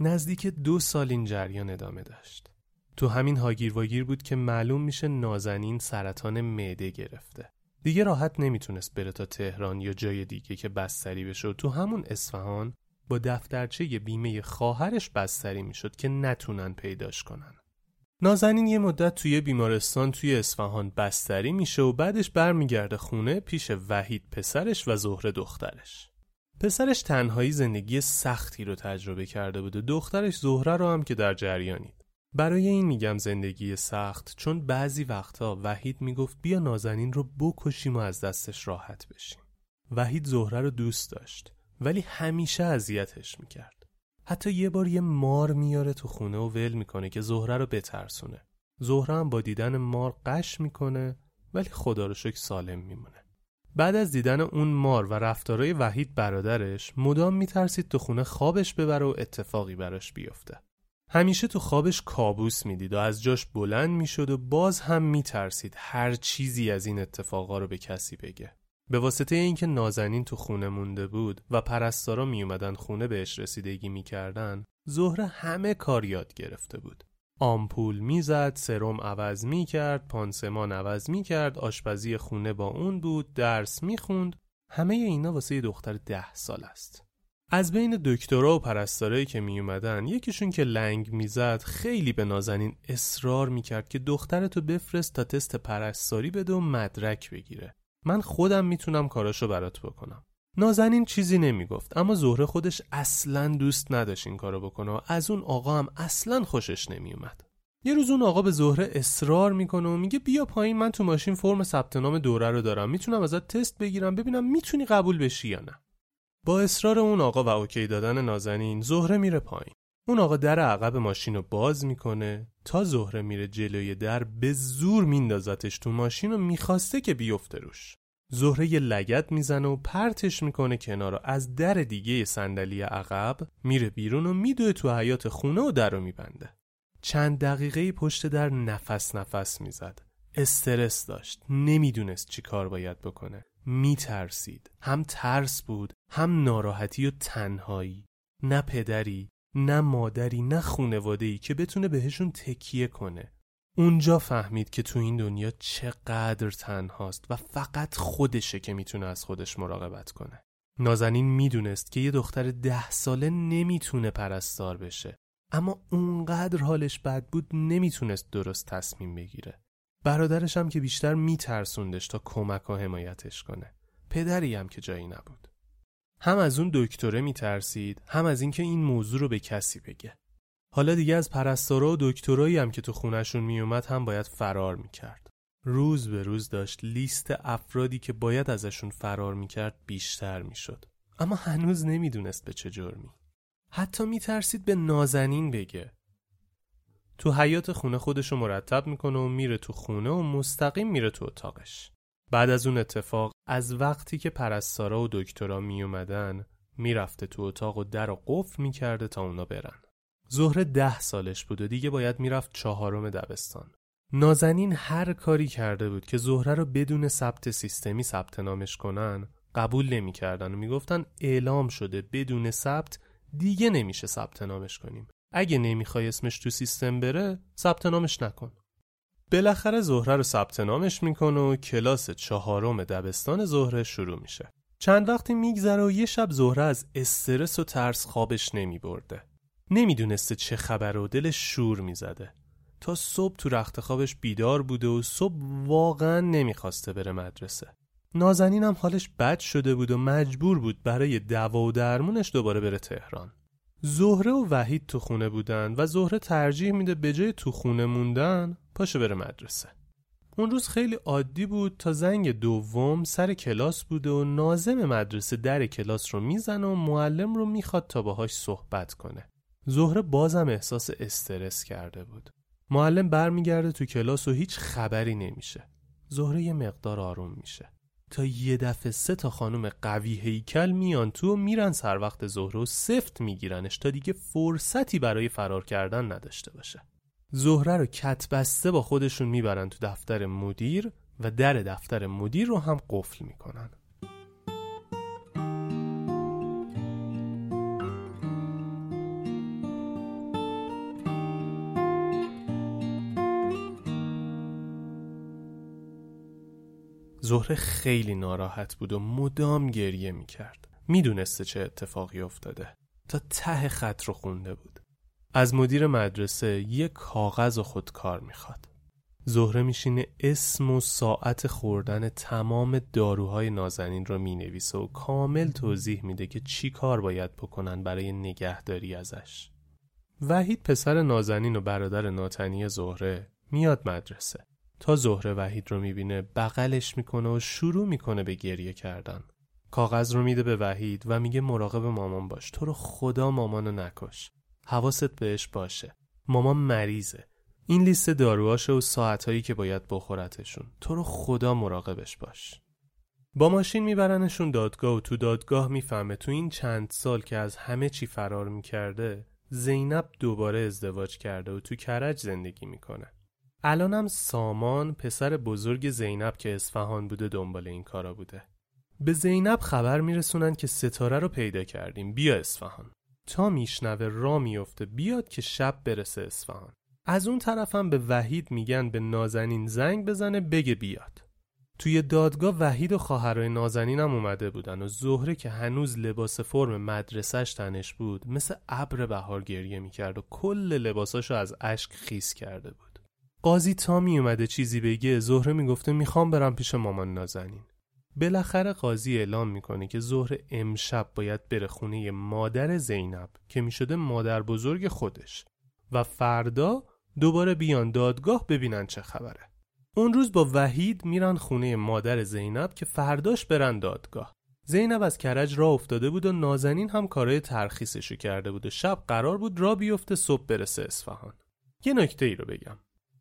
S1: نزدیک دو سال این جریان ادامه داشت. تو همین هاگیر واگیر بود که معلوم میشه نازنین سرطان معده گرفته. دیگه راحت نمی‌تونست بره تا تهران یا جای دیگه که بستری بشه و تو همون اصفهان با دفترچه بیمه خواهرش بستری می‌شد که نتونن پیداش کنن. نازنین یه مدت توی بیمارستان توی اصفهان بستری میشه و بعدش برمیگرده خونه پیش وحید پسرش و زهره دخترش. پسرش تنهایی زندگی سختی رو تجربه کرده بود و دخترش زهره رو هم که در جریانید. برای این میگم زندگی سخت چون بعضی وقتها وحید می‌گفت بیا نازنین رو بکشیم و از دستش راحت بشیم. وحید زهره رو دوست داشت ولی همیشه اذیتش می‌کرد. حتی یه بار یه مار میاره تو خونه و ول می‌کنه که زهره رو بترسونه. زهره هم با دیدن مار قش می‌کنه ولی خدا رو شکر سالم میمونه. بعد از دیدن اون مار و رفتارای وحید برادرش مدام میترسید تو خونه خوابش ببره و اتفاقی براش بیفته. همیشه تو خوابش کابوس می‌دید و از جاش بلند می‌شد و باز هم میترسید هر چیزی از این اتفاقا رو به کسی بگه. به واسطه اینکه نازنین تو خونه مونده بود و پرستارا میومدن خونه بهش رسیدگی می‌کردن، زهره همه کار یاد گرفته بود. آمپول می‌زد سرم عوض می‌کرد پانسمان عوض می‌کرد آشپزی خونه با اون بود درس می‌خوند. همه اینا واسه دختر ده سال است. از بین دکترا و پرستارایی که می اومدن یکیشون که لنگ می‌زد خیلی به نازنین اصرار می‌کرد که دخترتو بفرست تا تست پرستاری بده و مدرک بگیره. من خودم می‌تونم کاراشو برات بکنم. نازنین چیزی نمی‌گفت اما زهره خودش اصلا دوست نداشت این کارو بکنه و از اون آقا هم اصلا خوشش نمیومد. یه روز اون آقا به زهره اصرار می‌کنه و میگه بیا پایین من تو ماشین فرم ثبت نام دوره رو دارم. می‌تونم ازت تست بگیرم ببینم می‌تونی قبول بشی یا نه. با اصرار اون آقا و اوکی دادن نازنین زهره میره پایین. اون آقا در عقب ماشین رو باز می‌کنه تا زهره میره جلوی در به زور میندازتش تو ماشین و می‌خواسته که بیفته روش. زهره یه لگت می‌زنه و پرتش می‌کنه کنار از در دیگه صندلی عقب میره بیرون و میدوه تو حیات خونه و در رو میبنده. چند دقیقه پشت در نفس نفس می‌زد. استرس داشت. نمی‌دونست چی کار باید بکنه. میترسید. هم ترس بود هم ناراحتی و تنهایی. نه پدری نه مادری نه خونوادهی که بتونه بهشون تکیه کنه. اونجا فهمید که تو این دنیا چقدر تنهاست و فقط خودشه که می‌تونه از خودش مراقبت کنه. نازنین می‌دونست که یه دختر ده ساله نمی‌تونه پرستار بشه اما اونقدر حالش بد بود نمی‌تونست درست تصمیم بگیره. برادرش هم که بیشتر میترسوندش تا کمک و حمایتش کنه. پدری هم که جایی نبود. هم از اون دکتره میترسید هم از اینکه این موضوع رو به کسی بگه. حالا دیگه از پرستارا و دکترایی هم که تو خونشون میومد هم باید فرار می‌کرد. روز به روز داشت لیست افرادی که باید ازشون فرار می‌کرد بیشتر می‌شد. اما هنوز نمی‌دونست به چه جرمی. حتی میترسید به نازنین بگه. تو حیات خونه خودشو مرتب می‌کنه و میره تو خونه و مستقیم میره تو اتاقش. بعد از اون اتفاق از وقتی که پرستارا و دکترا میومدن می‌رفته تو اتاق و در و قفل می‌کرده تا اونا برن. زهره ده سالش بود و دیگه باید می‌رفت چهارم دبستان. نازنین هر کاری کرده بود که زهره رو بدون ثبت سیستمی ثبت نامش کنن قبول نمی‌کردن و می‌گفتن اعلام شده بدون ثبت دیگه نمیشه ثبت نامش کنیم. اگه نمی‌خوای اسمش تو سیستم بره ثبت نامش نکن. بالاخره زهره رو ثبت نامش می‌کنه و کلاس چهارم دبستان زهره شروع میشه. چند وقتی میگذره و یه شب زهره از استرس و ترس خوابش نمیبرده. نمی‌دونسته چه خبر و دلش شور می‌زده. تا صبح تو رخت خوابش بیدار بوده و صبح واقعا نمی‌خواسته بره مدرسه. نازنین هم حالش بد شده بود و مجبور بود برای دوا و درمونش دوباره بره تهران. زهره و وحید تو خونه بودن و زهره ترجیح میده به جای تو خونه موندن پاشه بره مدرسه. اون روز خیلی عادی بود تا زنگ دوم سر کلاس بوده و نازم مدرسه در کلاس رو می‌زنه و معلم رو می‌خواد تا باهاش صحبت کنه. زهره بازم احساس استرس کرده بود. معلم برمیگرده تو کلاس و هیچ خبری نمیشه. زهره یه مقدار آروم میشه. تا یه دفعه سه تا خانم قوی هیکل میان تو میرن سر وقت زهره و سفت میگیرنش تا دیگه فرصتی برای فرار کردن نداشته باشه. زهره رو کت بسته با خودشون می‌برن تو دفتر مدیر و در دفتر مدیر رو هم قفل می‌کنن. زهره خیلی ناراحت بود و مدام گریه می‌کرد. می‌دونسته چه اتفاقی افتاده. تا ته خط رو خونده بود. از مدیر مدرسه یه کاغذ و خودکار می‌خواد. زهره میشینه اسم و ساعت خوردن تمام داروهای نازنین رو می‌نویسه و کامل توضیح میده که چی کار باید بکنن برای نگهداری ازش. وحید پسر نازنین و برادر ناتنی زهره میاد مدرسه. تا زهره وحید رو می‌بینه بغلش می‌کنه و شروع می‌کنه به گریه کردن. کاغذ رو میده به وحید و میگه مراقب مامان باش. تو رو خدا مامانو نکش. حواست بهش باشه. مامان مریضه. این لیست داروهاشه و ساعتهایی که باید بخورتشون. تو رو خدا مراقبش باش. با ماشین میبرنشون دادگاه و تو دادگاه می‌فهمه تو این چند سال که از همه چی فرار می‌کرده زینب دوباره ازدواج کرده و تو کرج زندگی می‌کنه. الانم سامان پسر بزرگ زینب که اصفهان بوده دنبال این کارا بوده. به زینب خبر میرسونن که ستاره رو پیدا کردیم. بیا اصفهان. تا میشنوه را میفته بیاد که شب برسه اصفهان. از اون طرفم به وحید میگن به نازنین زنگ بزنه بگه بیاد. توی دادگاه وحید و خواهرای نازنین هم اومده بودن و زهره که هنوز لباس فرم مدرسهش تنش بود مثل ابر بهار گریه می‌کرد و کل لباساشو از اشک خیس کرده بود. قاضی تا می اومده چیزی بگه زهره می‌گفته می‌خوام برم پیش مامان نازنین. بالاخره قاضی اعلام می‌کنه که ظهر امشب باید بره خونه مادر زینب که می‌شده مادر بزرگ خودش و فردا دوباره بیان دادگاه ببینن چه خبره. اون روز با وحید میرن خونه مادر زینب که فرداش برن دادگاه. زینب از کرج را افتاده بود و نازنین هم کارای ترخیصشو کرده بود و شب قرار بود را بیفته صبح برسه اصفهان. یه نکته ای رو بگم.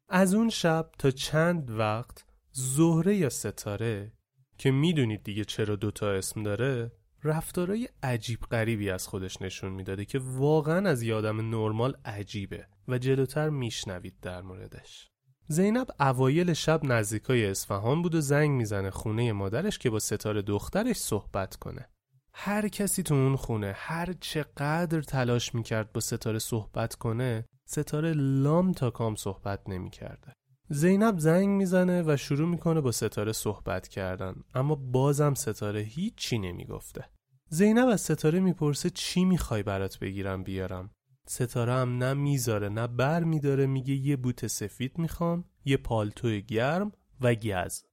S1: از اون شب تا چند وقت زهره یا ستاره که می‌دونید دیگه چرا دوتا اسم داره رفتارای عجیب غریبی از خودش نشون می‌داده که واقعا از یادم نرمال عجیبه و جلوتر میشنوید در موردش. زینب اوایل شب نزدیکای اصفهان بود و زنگ می‌زنه خونه مادرش که با ستاره دخترش صحبت کنه. هر کسی تو اون خونه هر چقدر تلاش می‌کرد با ستاره صحبت کنه ستاره لام تا کام صحبت نمی‌کرده. زینب زنگ می‌زنه و شروع می‌کنه با ستاره صحبت کردن اما بازم ستاره هیچی نمی‌گفته. زینب از ستاره می‌پرسه چی می‌خوای برات بگیرم بیارم؟ ستاره هم نه می‌ذاره نه بر میداره میگه یه بوت سفید می‌خوام یه پالتو گرم و گز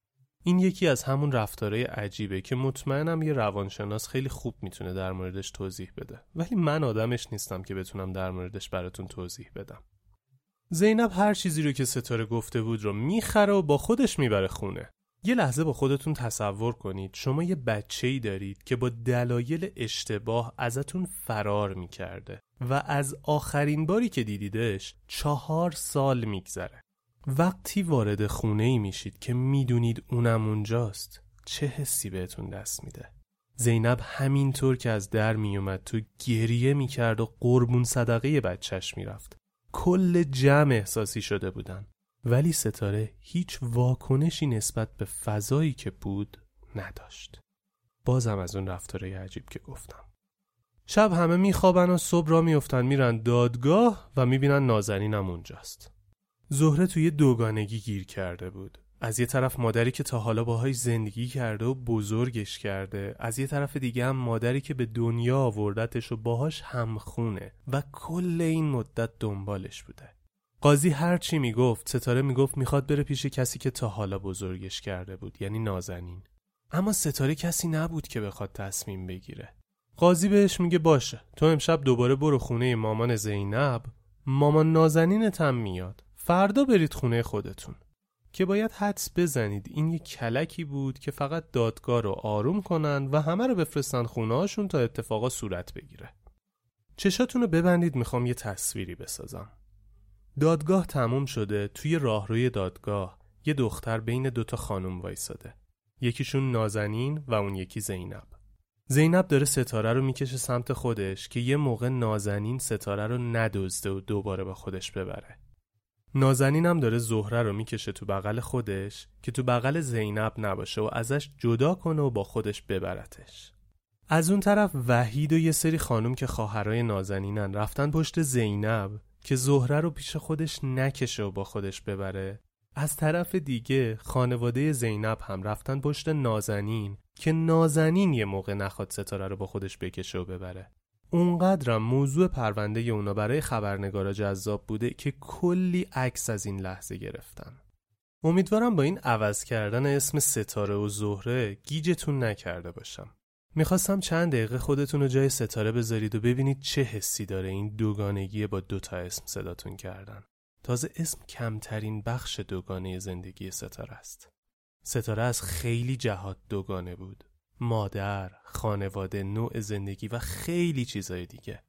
S1: این یکی از همون رفتارهای عجیبه که مطمئنم یه روانشناس خیلی خوب می‌تونه در موردش توضیح بده. ولی من آدمش نیستم که بتونم در موردش براتون توضیح بدم. زینب هر چیزی رو که ستاره گفته بود رو می‌خره و با خودش می‌بره خونه. یه لحظه با خودتون تصور کنید. شما یه بچه ای دارید که با دلایل اشتباه ازتون فرار می‌کرده و از آخرین باری که دیدیدش چهار سال میگذره. وقتی وارد خونه ای میشید که می‌دونید اونم اونجاست چه حسی بهتون دست میده؟ زینب همینطور که از در میومد تو گریه می‌کرد و قربون صدقه بچهش می‌رفت. کل جمع احساسی شده بودن. ولی ستاره هیچ واکنشی نسبت به فضایی که بود نداشت. بازم از اون رفتاره عجیب که گفتم. شب همه میخوابن و صبح را میفتن میرن دادگاه و می‌بینن نازنینم اونجاست. زهره توی دوگانگی گیر کرده بود. از یه طرف مادری که تا حالا باهاش زندگی کرده و بزرگش کرده از یه طرف دیگه هم مادری که به دنیا آوردتش و باهاش همخونه و کل این مدت دنبالش بوده. قاضی هر چی می‌گفت ستاره می‌گفت می‌خواد بره پیش کسی که تا حالا بزرگش کرده بود یعنی نازنین. اما ستاره کسی نبود که بخواد تصمیم بگیره. قاضی بهش میگه باشه تو امشب دوباره برو خونه مامان زینب. مامان نازنینت هم میاد. فردا برید خونه خودتون. که باید حدس بزنید این یه کلکی بود که فقط دادگاه رو آروم کنن و همه رو بفرستن خونه تا اتفاقا صورت بگیره. چشاتون رو ببندید می‌خوام یه تصویری بسازم. دادگاه تموم شده توی راهروی دادگاه یه دختر بین دوتا خانم وایساده. یکیشون نازنین و اون یکی زینب. زینب داره ستاره رو می‌کشه سمت خودش که یه موقع نازنین ستاره رو ندزده و دوباره با خودش ببره. نازنین هم داره زهره رو می‌کشه تو بغل خودش که تو بغل زینب نباشه و ازش جدا کنه و با خودش ببرتش. از اون طرف وحید و یه سری خانم که خواهرای نازنینن رفتن پشت زینب که زهره رو پیش خودش نکشه و با خودش ببره. از طرف دیگه خانواده زینب هم رفتن پشت نازنین که نازنین یه موقع نخواد ستاره رو با خودش بکشه و ببره. اونقدرم موضوع پرونده اونا برای خبرنگارا جذاب بوده که کلی عکس از این لحظه گرفتن. امیدوارم با این عوض کردن اسم ستاره و زهره گیجتون نکرده باشم. می‌خواستم چند دقیقه خودتون رو جای ستاره بذارید و ببینید چه حسی داره این دوگانگی با دوتا اسم صداتون کردن. تازه اسم کمترین بخش دوگانه زندگی ستاره است. ستاره از خیلی جهات دوگانه بود. مادر، خانواده، نوع زندگی و خیلی چیزای دیگه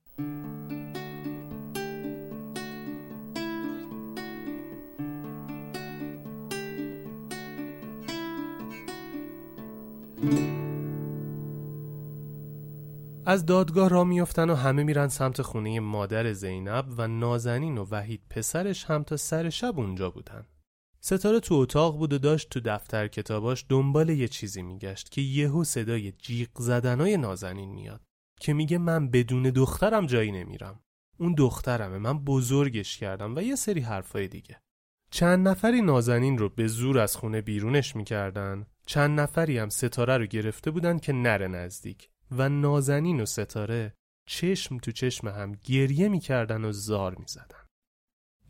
S1: از دادگاه را میافتن و همه میرن سمت خونه مادر زینب و نازنین و وحید پسرش هم تا سر شب اونجا بودن. ستاره تو اتاق بود و داشت تو دفتر کتاباش دنبال یه چیزی میگشت که یهو صدای جیغ زدنای نازنین میاد که میگه من بدون دخترم جایی نمیرم. اون دخترمه من بزرگش کردم و یه سری حرفای دیگه. چند نفری نازنین رو به زور از خونه بیرونش می‌کردن. چند نفری هم ستاره رو گرفته بودن که نره نزدیک. و نازنین و ستاره چشم تو چشم هم گریه می‌کردن و زار می‌زدن.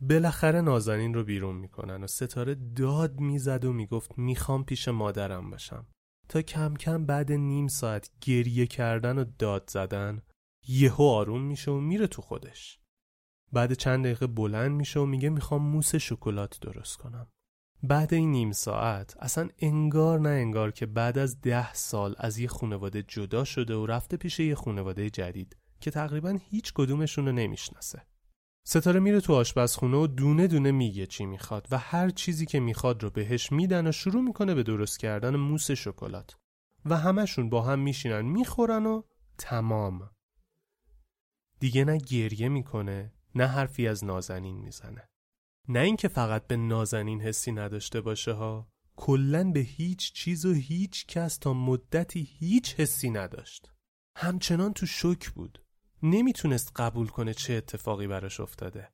S1: بالاخره نازنین رو بیرون می‌کنن و ستاره داد می‌زد و می‌گفت می‌خوام پیش مادرم باشم. تا کم کم بعد نیم ساعت گریه کردن و داد زدن یهو آروم میشه و میره تو خودش. بعد چند دقیقه بلند میشه و میگه می‌خوام موس شکلات درست کنم. بعد این نیم ساعت اصلا انگار نه انگار که بعد از ده سال از یه خانواده جدا شده و رفته پیش یه خانواده جدید که تقریبا هیچ کدومشون رو نمی‌شناسه. ستاره میره تو آشپزخونه و دونه دونه میگه چی می‌خواد و هر چیزی که می‌خواد رو بهش میدن و شروع می‌کنه به درست کردن موس شکلات. و همشون با هم میشینن می‌خورن و تمام. دیگه نه گریه می‌کنه نه حرفی از نازنین می‌زنه. نه اینکه فقط به نازنین حسی نداشته باشه ها کلا به هیچ چیز و هیچ کس تا مدتی هیچ حسی نداشت. همچنان تو شک بود. نمی‌تونست قبول کنه چه اتفاقی براش افتاده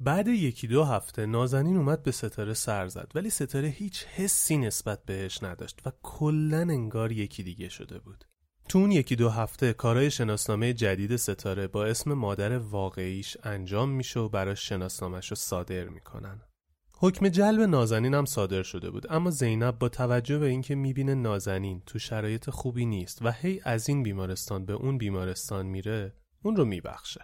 S1: بعد یکی دو هفته نازنین اومد به ستاره سر زد ولی ستاره هیچ حسی نسبت بهش نداشت و کلا انگار یکی دیگه شده بود تو اون یکی دو هفته کارای شناسنامه جدید ستاره با اسم مادر واقعیش انجام میشه و براش شناسنامهش رو صادر می‌کنن. حکم جلب نازنین هم صادر شده بود اما زینب با توجه به اینکه می‌بینه نازنین تو شرایط خوبی نیست و هی از این بیمارستان به اون بیمارستان میره اون رو میبخشه.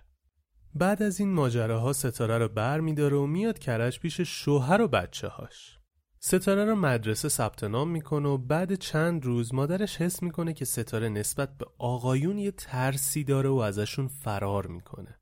S1: بعد از این ماجراها ستاره رو بر میداره و میاد کرج پیش شوهر و بچه هاش. ستاره رو مدرسه ثبت نام می‌کنه و بعد چند روز مادرش حس می‌کنه که ستاره نسبت به آقایون یه ترسی داره و ازشون فرار می‌کنه.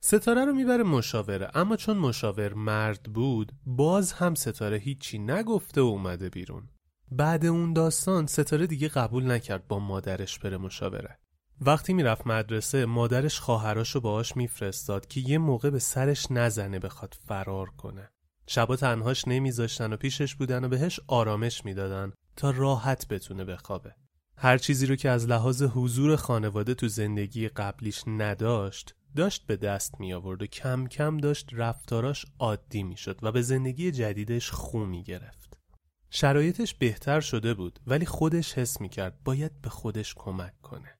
S1: ستاره رو می‌بره مشاوره اما چون مشاور مرد بود باز هم ستاره هیچی نگفته و اومده بیرون. بعد اون داستان ستاره دیگه قبول نکرد با مادرش بره مشاوره. وقتی می‌رفت مدرسه مادرش خواهراشو باهاش میفرستاد که یه موقع به سرش نزنه بخواد فرار کنه. شبا تنهاش نمیذاشتن و پیشش بودن و بهش آرامش می‌دادن تا راحت بتونه بخوابه. هر چیزی رو که از لحاظ حضور خانواده تو زندگی قبلیش نداشت داشت به دست می آورد و کم کم داشت رفتاراش عادی می شد و به زندگی جدیدش خو می گرفت. شرایطش بهتر شده بود ولی خودش حس می کرد باید به خودش کمک کنه.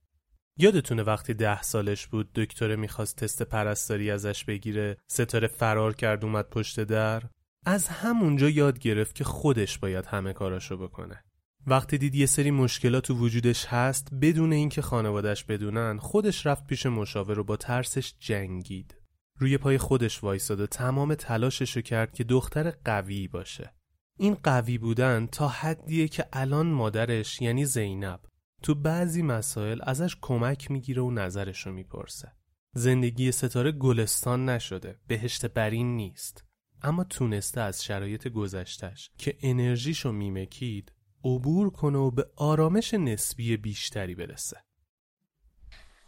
S1: یادتونه وقتی ده سالش بود دکتره می‌خواست تست پرستاری ازش بگیره ستاره فرار کرد اومد پشت در از همونجا یاد گرفت که خودش باید همه کاراشو بکنه. وقتی دید یه سری مشکلات تو وجودش هست بدون اینکه خانوادش بدونن خودش رفت پیش مشاور و با ترسش جنگید. روی پای خودش وایساد و تمام تلاششو کرد که دختر قوی باشه. این قوی بودن تا حدیه که الان مادرش یعنی زینب تو بعضی مسائل ازش کمک می‌گیره و نظرشو می‌پرسه. زندگی ستاره گلستان نشده، بهشت برین نیست. اما تونسته از شرایط گذشتش که انرژیشو میمکید عبور کنه و به آرامش نسبی بیشتری برسه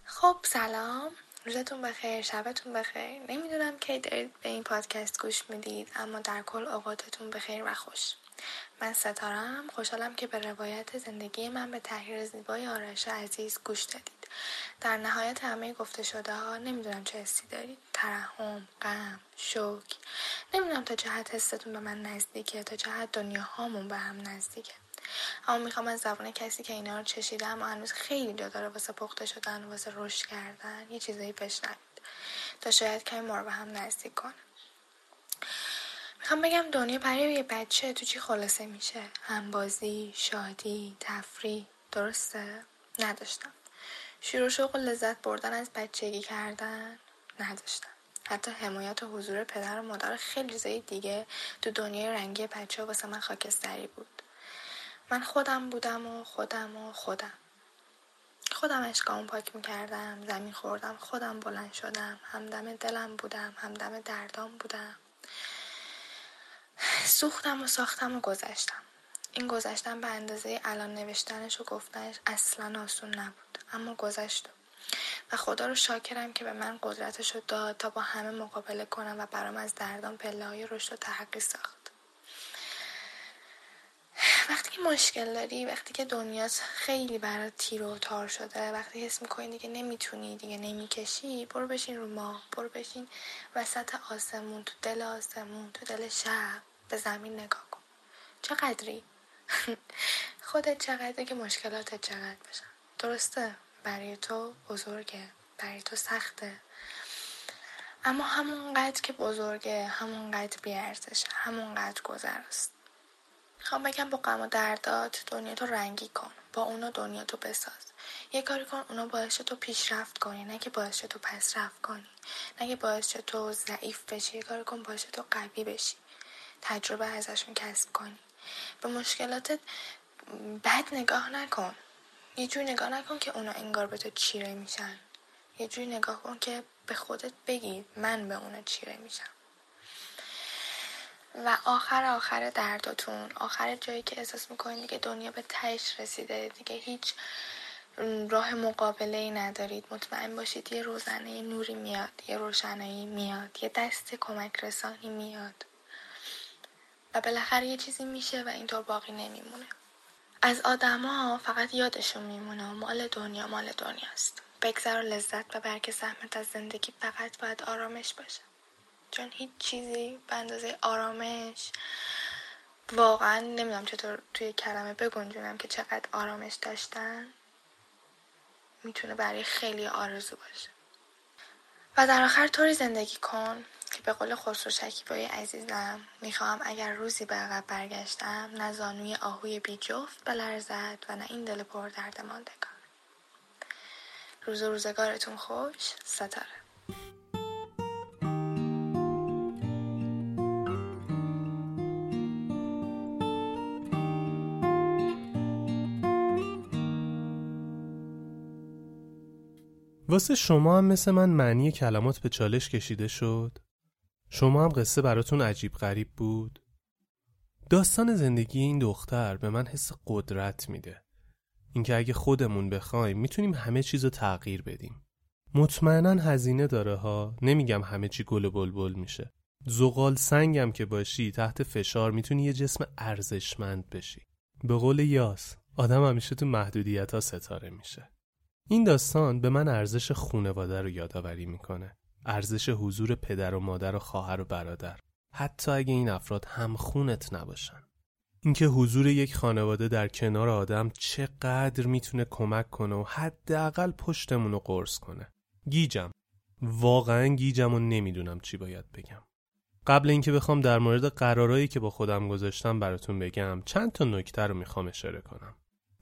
S2: خب سلام روزتون بخیر شبتون بخیر نمی‌دونم کی دارید به این پادکست گوش می‌دید اما در کل اوقاتتون بخیر و خوش من ستارم. خوشحالم که به روایت زندگی من به تحریر زیبای آرش عزیز گوش دادید. در نهایت همه گفته شده ها نمی‌دونم چه حسی دارید. ترحم غم شوک. نمی‌دونم تا جهت حستون به من نزدیکه تا جهت دنیا هامون به هم نزدیکه. اما می‌خوام از زبان کسی که اینا رو چشیده اما هنوز خیلی جا داره واسه پخته شدن واسه رشد کردن یه چیزایی بشنوید. تا شاید کمی ما رو به هم نزدیک کنه. می‌خوام بگم دنیا برای یه بچه تو چی خلاصه میشه؟ همبازی شادی تفریح درسته؟ نداشتم. شیر و شوق و لذت بردن از بچگی کردن. نداشتم. حتی حمایت و حضور پدر و مادر خیلی چیزای دیگه تو دنیای رنگی بچه واسه من خاکستری بود. من خودم بودم و خودم و خودم. خودم اشکام پاک می‌کردم زمین خوردم خودم بلند شدم همدم دلم بودم همدم دردام بودم. سوختم و ساختم و گذشتم. این گذشتن به اندازه الان نوشتنش و گفتنش اصلا آسون نبود. اما گذشت. و خدا رو شاکرم که به من قدرتش رو داد تا با همه مقابله کنم و برام از دردان پله های رشد و تحقی ساخت. وقتی که مشکل داری وقتی که دنیات خیلی برات تیر و تار شده وقتی حس می‌کنی دیگه نمی‌تونی دیگه نمی‌کشی برو بشین رو ما برو بشین وسط آسمون تو دل آسمون تو دل شب. به زمین نگاه کن. چقدری؟ خودت چقدر که مشکلاتت چقدر بشن. درسته برای تو بزرگه برای تو سخته. اما همونقدر که بزرگه همونقدر بیارزشه همونقدر گذراست. می‌خوام بگم با غم و دردات دنیا تو رنگی کن با اونا دنیا تو بساز. یه کاری کن اونا باعث تو پیشرفت کنی نه که باعث تو پس رفت کنی. نه که باعث تو ضعیف بشی یه کاری کن باعث تو قوی بشی. تجربه ازشون کسب کنی. به مشکلاتت بد نگاه نکن. یه جور نگاه نکن که اونا انگار به تو چیره میشن. یه جوری نگاه کن که به خودت بگی من به اونا چیره میشم. و آخر آخر درداتون آخر جایی که احساس می‌کنید دیگه دنیا به تهش رسیده دیگه هیچ راه مقابله ای ندارید. مطمئن باشید یه روزنه نوری میاد یه روشنایی میاد یه دست کمک رسانی میاد. و بالاخره یه چیزی میشه و اینطور باقی نمیمونه. از آدما فقط یادشون میمونه و مال دنیا مال دنیاست. بگذر و لذت ببر که زحمت از زندگی فقط باید آرامش باشه. چون هیچ چیزی به اندازه آرامش واقعا نمی‌دونم چطور توی کلمه بگنجونم که چقدر آرامش داشتن می‌تونه برای خیلی آرزو باشه. در آخر طوری زندگی کن که به قول خسرو شکیبای عزیزم می‌خواهم اگر روزی به عقب برگشتم نه زانوی آهوی بی جفت بلرزد و نه این دل پر درد ماندگار. روز و روزگارتون خوش ستاره.
S1: واسه شما هم مثل من معنی کلمات به چالش کشیده شد؟ شما هم قصه براتون عجیب غریب بود؟ داستان زندگی این دختر به من حس قدرت میده. اینکه اگه خودمون بخوایم می‌تونیم همه چیز تغییر بدیم. مطمئنا هزینه داره ها نمیگم همه چی گل و بلبل میشه. زغال سنگم که باشی تحت فشار می‌تونی یه جسم ارزشمند بشی. به قول یاس آدم همیشه تو محدودیت ها ستاره میشه. این داستان به من ارزش خونواده رو یادآوری می‌کنه. ارزش حضور پدر و مادر و خواهر و برادر. حتی اگه این افراد هم خونت نباشن. اینکه حضور یک خانواده در کنار آدم چقدر می‌تونه کمک کنه و حداقل پشتمون رو قرص کنه. گیجم. واقعا گیجم و نمی‌دونم چی باید بگم. قبل اینکه بخوام در مورد قرارایی که با خودم گذاشتم براتون بگم چند تا نکته رو می‌خوام اشاره کنم.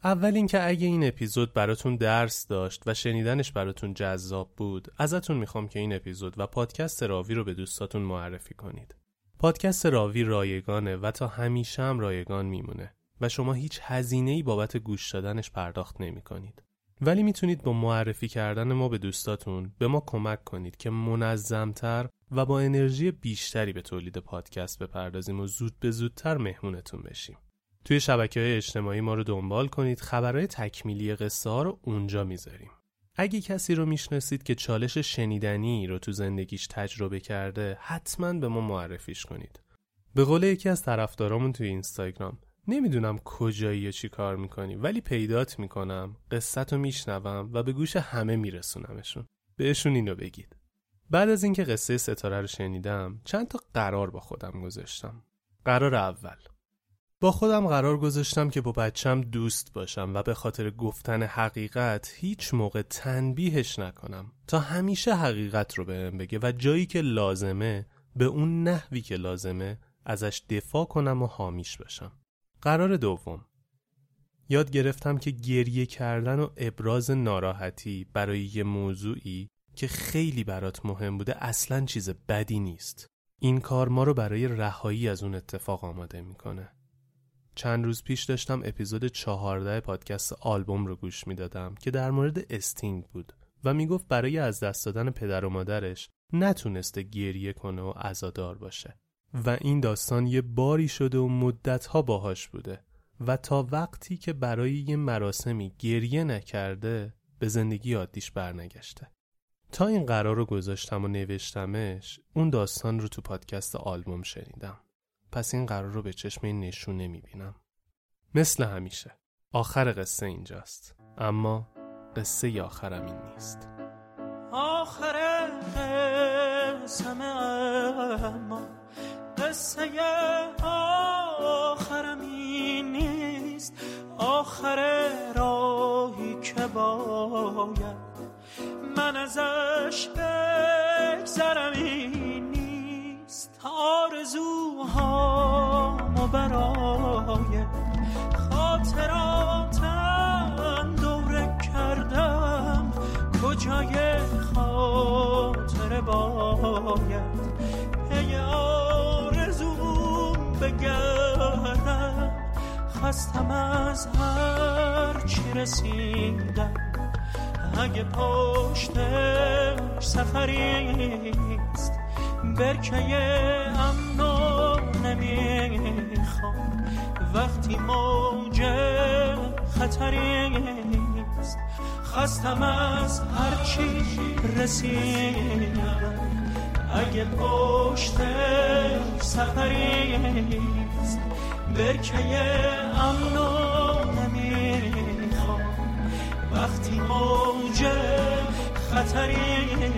S1: اول اینکه اگه این اپیزود براتون درس داشت و شنیدنش براتون جذاب بود ازتون می‌خوام که این اپیزود و پادکست راوی رو به دوستاتون معرفی کنید پادکست راوی رایگانه و تا همیشه هم رایگان میمونه و شما هیچ هزینه ای بابت گوش دادنش پرداخت نمی کنید. ولی می‌تونید با معرفی کردن ما به دوستاتون به ما کمک کنید که منظمتر و با انرژی بیشتری به تولید پادکست بپردازیم و زود به زودتر مهمونتون بشیم. توی شبکه های اجتماعی ما رو دنبال کنید خبرهای تکمیلی قصه ها رو اونجا می‌ذاریم. اگه کسی رو می‌شناسید که چالش شنیدنی رو تو زندگیش تجربه کرده حتما به ما معرفیش کنید. به قول یکی از طرفدارامون توی اینستاگرام نمی‌دونم کجایی و چی کار می‌کنی ولی پیدات می‌کنم قصت رو میشنوم و به گوش همه میرسونمشون بهشون اینو بگید بعد از اینکه قصه ستاره رو شنیدم چند تا قرار با خودم گذاشتم قرار اول با خودم قرار گذاشتم که با بچم دوست باشم و به خاطر گفتن حقیقت هیچ موقع تنبیهش نکنم. تا همیشه حقیقت رو بهم بگه و جایی که لازمه به اون نحوی که لازمه ازش دفاع کنم و حامیش باشم قرار دوم. یاد گرفتم که گریه کردن و ابراز ناراحتی برای یه موضوعی که خیلی برات مهم بوده اصلا چیز بدی نیست. این کار ما رو برای رهایی از اون اتفاق آماده می‌کنه. چند روز پیش داشتم اپیزود چهارده پادکست آلبوم رو گوش می‌دادم که در مورد استینگ بود و می‌گفت برای از دست دادن پدر و مادرش نتونسته گریه کنه و عزادار باشه. و این داستان یه باری شده و مدتها باهاش بوده و تا وقتی که برای یه مراسمی گریه نکرده به زندگی عادیش برنگشته. تا این قرار رو گذاشتم و نوشتمش اون داستان رو تو پادکست آلبوم شنیدم. پس این قرار رو به چشم این نشون نمی‌بینم. مثل همیشه. آخر قصه اینجاست. اما قصه آخرم این نیست.
S3: آخر قصه اما قصه آخرم این نیست. آخر راهی که باید من ازش بگذرم این نیست آرزوهامو برای خاطراتم دوره کردم. کجای خاطر باید؟ پی آرزوم بگردم. خستم از هر چی رسیدم. اگه پشتش سفریست برکه امنو نمی‌خوام. وقتی موج خطریست خستم از هرچی رسیدم. اگه پشتش سفریست برکه امنو نمی‌خوام. وقتی موج خطریست